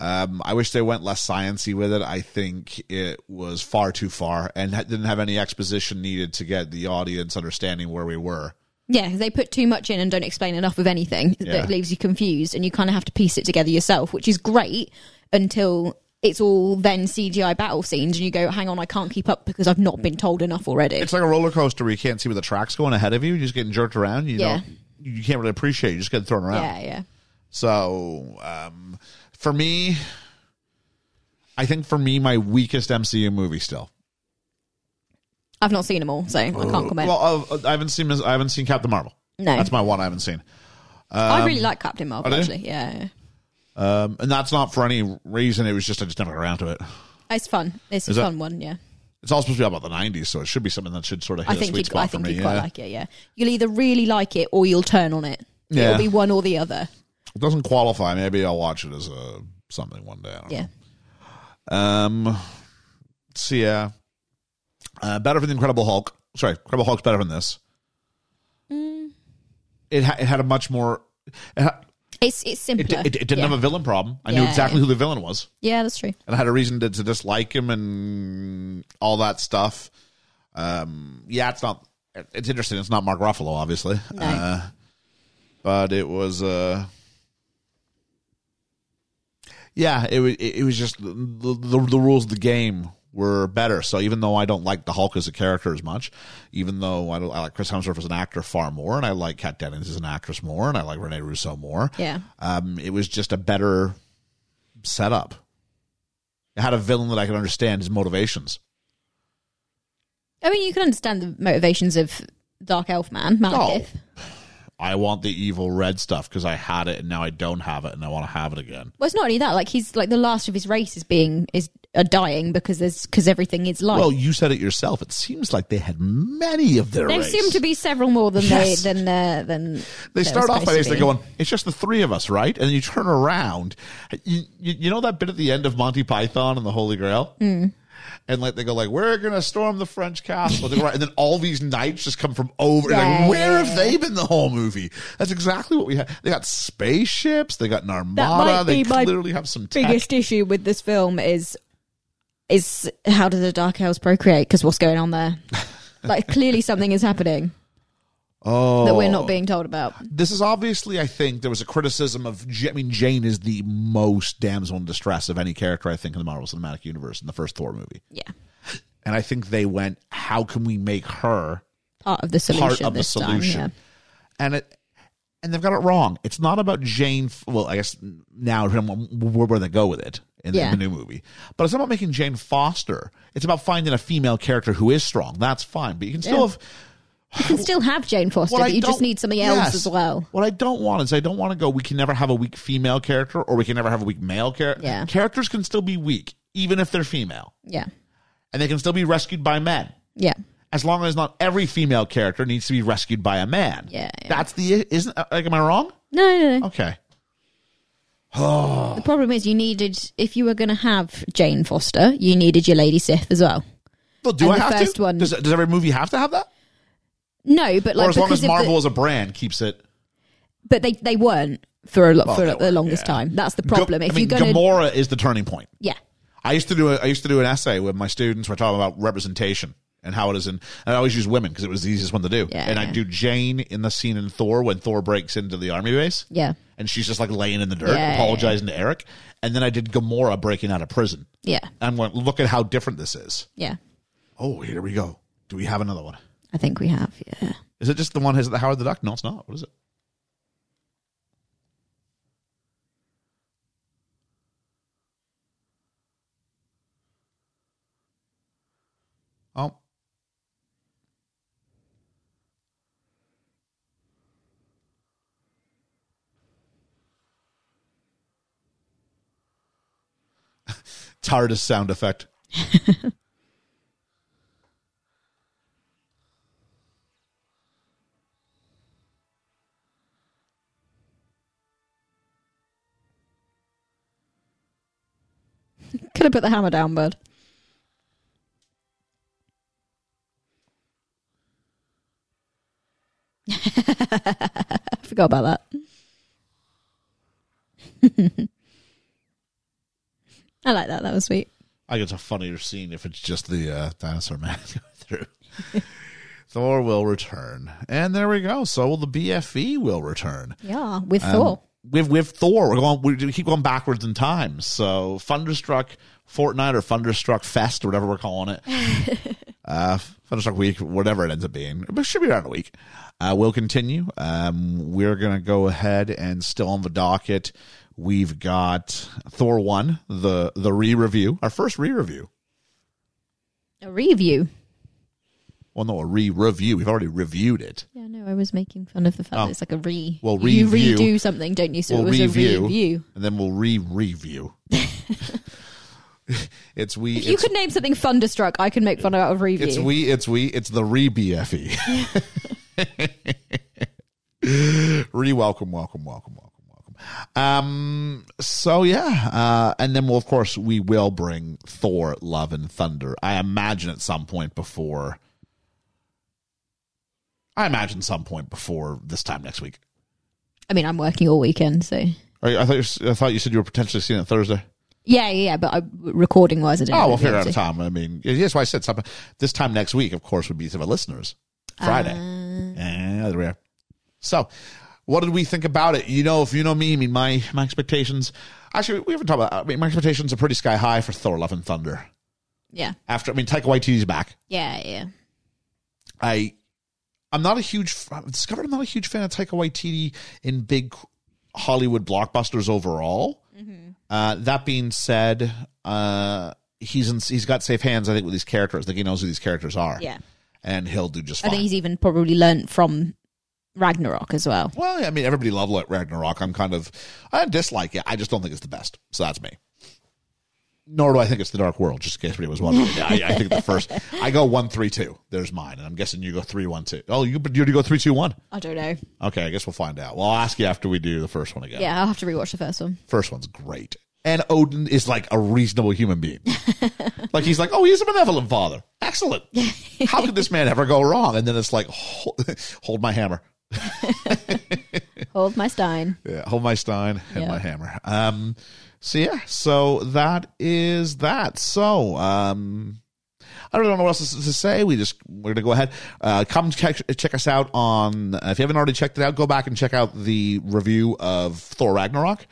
Um, I wish they went less sciency with it. I think it was far too far and didn't have any exposition needed to get the audience understanding where we were. Yeah, they put too much in and don't explain enough of anything Yeah. that leaves you confused, and you kind of have to piece it together yourself, which is great until it's all then CGI battle scenes, and you go, "Hang on, I can't keep up because I've not been told enough already." It's like a roller coaster where you can't see where the track's going ahead of you. You're just getting jerked around. You Yeah. know, you can't really appreciate. it. You just get thrown around. yeah, yeah. So um, for me, I think for me, my weakest MCU movie still. I've not seen them all, so I can't comment. Well, uh, I haven't seen I haven't seen Captain Marvel. No. that's my one I haven't seen, I really like Captain Marvel, oh, actually. Yeah, yeah. Um, and that's not for any reason. It was just I just never got around to it. it's fun. It's a Is it? fun one. Yeah, It's all supposed to be about the '90s, so it should be something that should sort of hit I a think sweet you'd, spot I for think me. you'd quite yeah. like it. Yeah, you'll either really like it or you'll turn on it. Yeah. It'll be one or the other. It doesn't qualify. Maybe I'll watch it as a something one day. I don't Yeah. know. Um. So yeah, uh, better than Incredible Hulk. Sorry, Incredible Hulk's better than this. Mm. It ha- it had a much more. It, ha- It's it's it, simpler. it, it didn't yeah. have a villain problem. I knew exactly yeah. who the villain was, Yeah, that's true. and I had a reason to, to dislike him and all that stuff. Um. Yeah, it's not. It's interesting. It's not Mark Ruffalo, obviously. No. Uh, but it was. Uh, yeah, it was. It was just the, the the rules of the game were better. So even though I don't like the Hulk as a character as much, even though I, I like Chris Hemsworth as an actor far more, and I like Kat Dennings as an actress more, and I like Rene Russo more. Yeah. Um, it was just a better setup. It had a villain that I could understand his motivations. I mean, you can understand the motivations of Dark Elf Man, Malekith. I want the evil red stuff because I had it and now I don't have it and I want to have it again. Well, it's not only that. Like he's like the last of his race is being is are dying because there's because everything is light. Well, you said it yourself. It seems like they had many of their there race. seem to be several more than Yes. they than uh, than They start off by basically going, "It's just the three of us, right?" And then you turn around. You, you, you know that bit at the end of Monty Python and the Holy Grail, mm. and like they go like, "We're gonna storm the French castle," They go, right, and then all these knights just come from over. like, where have they been the whole movie? That's exactly what we had. They got spaceships. They got an armada. might They be my clearly have some tech. biggest issue with this film is is how do the Dark Elves procreate? Because what's going on there? like clearly something is happening oh, that we're not oh. being told about. this is obviously, I think, there was a criticism of. I mean, Jane is the most damsel in distress of any character I think in the Marvel Cinematic Universe in the first Thor movie, Yeah, and I think they went, "How can we make her part of the solution. part of the solution?" Time, And it, and they've got it wrong. It's not about Jane. Well, I guess now depending on where, where they go with it in, Yeah. the new movie, but it's not about making Jane Foster. It's about finding a female character who is strong. That's fine, but you can still Yeah. have. You can still have Jane Foster, What I but you just need something else Yes. as well. What I don't want is I don't want to go. We can never have a weak female character, or we can never have a weak male character. Yeah. Characters can still be weak, even if they're female, Yeah, and they can still be rescued by men. yeah. As long as not every female character needs to be rescued by a man. Yeah, yeah. That's the isn't uh, like am I wrong? No, no, no. Okay. Oh. The problem is you needed if you were going to have Jane Foster, you needed your Lady Sif as well. Well, do And I the have first to? one- Does, does every movie have to have that? No, but like or as long as of the- Marvel as a brand keeps it. but they they weren't for a lot for they the longest yeah. time. That's the problem. Ga- if I mean, you're to Gamora is the turning point. yeah, I used to do a, I used to do an essay with my students. We're talking about representation and how it is in. And I always use women because it was the easiest one to do. Yeah, and I do Jane in the scene in Thor when Thor breaks into the army base. yeah, and she's just like laying in the dirt, Yeah, apologizing to Erik. And then I did Gamora breaking out of prison. yeah, I'm going, look at how different this is. yeah. Oh, here we go. Do we have another one? I think we have. Yeah. Is it just the one? Is it the Howard the Duck? No, it's not. What is it? hardest sound effect. Could have put the hammer down, bud. Forgot about that. I like that. That was sweet. I it's a funnier scene if it's just the uh, dinosaur man going through. Thor will return, and there we go. So will the BFE will return. Yeah, with Um, Thor. with with Thor, we're going. We keep going backwards in time. So Thunderstruck fortnight or Thunderstruck Fest or whatever we're calling it. uh, Thunderstruck Week, whatever it ends up being, it should be around a week. Uh, we'll continue. Um, we're gonna go ahead and still on the docket. We've got Thor one, the the re review, our first re review. A review. Well, no, a re review. We've already reviewed it. Yeah, no, I was making fun of the fact that it's like a re. Well, you review- redo something, don't you? So we'll it was review, a review. and then we'll re review. it's we. If you it's, could name something Thunderstruck, I could make fun out of review. It's we. It's we. It's the re BFE. re welcome, welcome, welcome, welcome. Um. So yeah. Uh. And then we'll of course we will bring Thor: Love and Thunder. I imagine at some point before. I imagine some point before this time next week. I mean, I'm working all weekend, so Are you- I thought you, I thought you said you were potentially seeing it Thursday. yeah, yeah. yeah, But I, recording wise, I didn't. Oh, we'll figure out a time. I mean, that's why I said something. This time next week, of course, would be to the listeners. Friday. Uh. Yeah, there we are. So, what did we think about it? You know, if you know me, I mean, my my expectations. Actually, we haven't talked about. I mean, my expectations are pretty sky high for Thor: Love and Thunder. Yeah, After, I mean, Taika Waititi's back. yeah, yeah. I, I'm not a huge. I've discovered I'm not a huge fan of Taika Waititi in big Hollywood blockbusters overall. Mm-hmm. Uh, that being said, uh, he's in, he's got safe hands. I think with these characters. I think he knows who these characters are. Yeah. and he'll do just I think he's even probably learned from Ragnarok as well. well, I mean, everybody loved like Ragnarok. I'm kind of I dislike it. I just don't think it's the best. So that's me. Nor do I think it's the Dark World. Just in case anybody was wondering, I, I think the first I go one three two. There's mine, and I'm guessing you go three one two. Oh, you you go three two one. I don't know. Okay, I guess we'll find out. Well, I'll ask you after we do the first one again. Yeah, I'll have to rewatch the first one. First one's great. And Odin is like a reasonable human being. like he's like, oh, he's a benevolent father. Excellent. How could this man ever go wrong? And then it's like, hold, hold my hammer. Hold my Stein. Yeah, hold my stein and Yeah. my hammer. Um, so yeah, so that is that. So um, I don't know what else to, say. We just we're gonna go ahead. Uh, come check check us out on. Uh, if you haven't already checked it out, go back and check out the review of Thor Ragnarok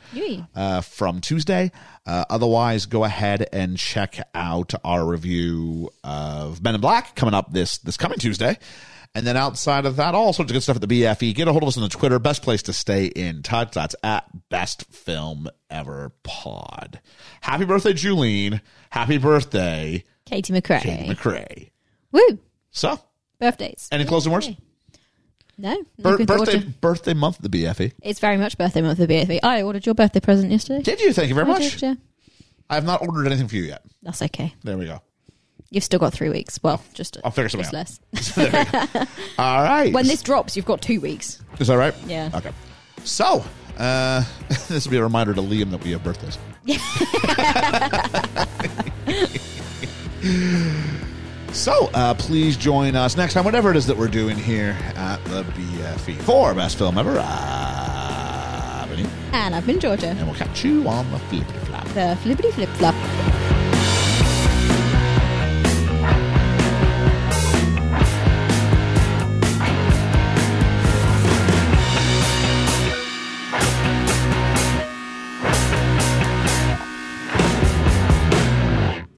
uh, from Tuesday. Uh, otherwise, go ahead and check out our review of Men in Black coming up this this coming Tuesday. And then outside of that, all sorts of good stuff at the BFE. Get a hold of us on the Twitter. Best place to stay in touch. That's at Best Film Ever Pod. Happy birthday, Julene. Happy birthday, Katie McRae. Katie McRae. Woo! So, Birthdays. any closing words? No. Bir- birthday birthday month at the BFE. It's very much birthday month of the BFE. I ordered your birthday present yesterday. Did you? Thank you very I much. did, yeah. I have not ordered anything for you yet. That's okay. There we go. You've still got three weeks. Well, just I'll figure just something less. All right. When this drops, you've got two weeks. Is that right? Yeah. Okay. So, uh, this will be a reminder to Liam that we have birthdays. so, uh, please join us next time, whatever it is that we're doing here at the BFE for Best Film Ever. Uh, Avenue. And I've been Georgia. and we'll catch you on the flippity flap. The flippity flip flop.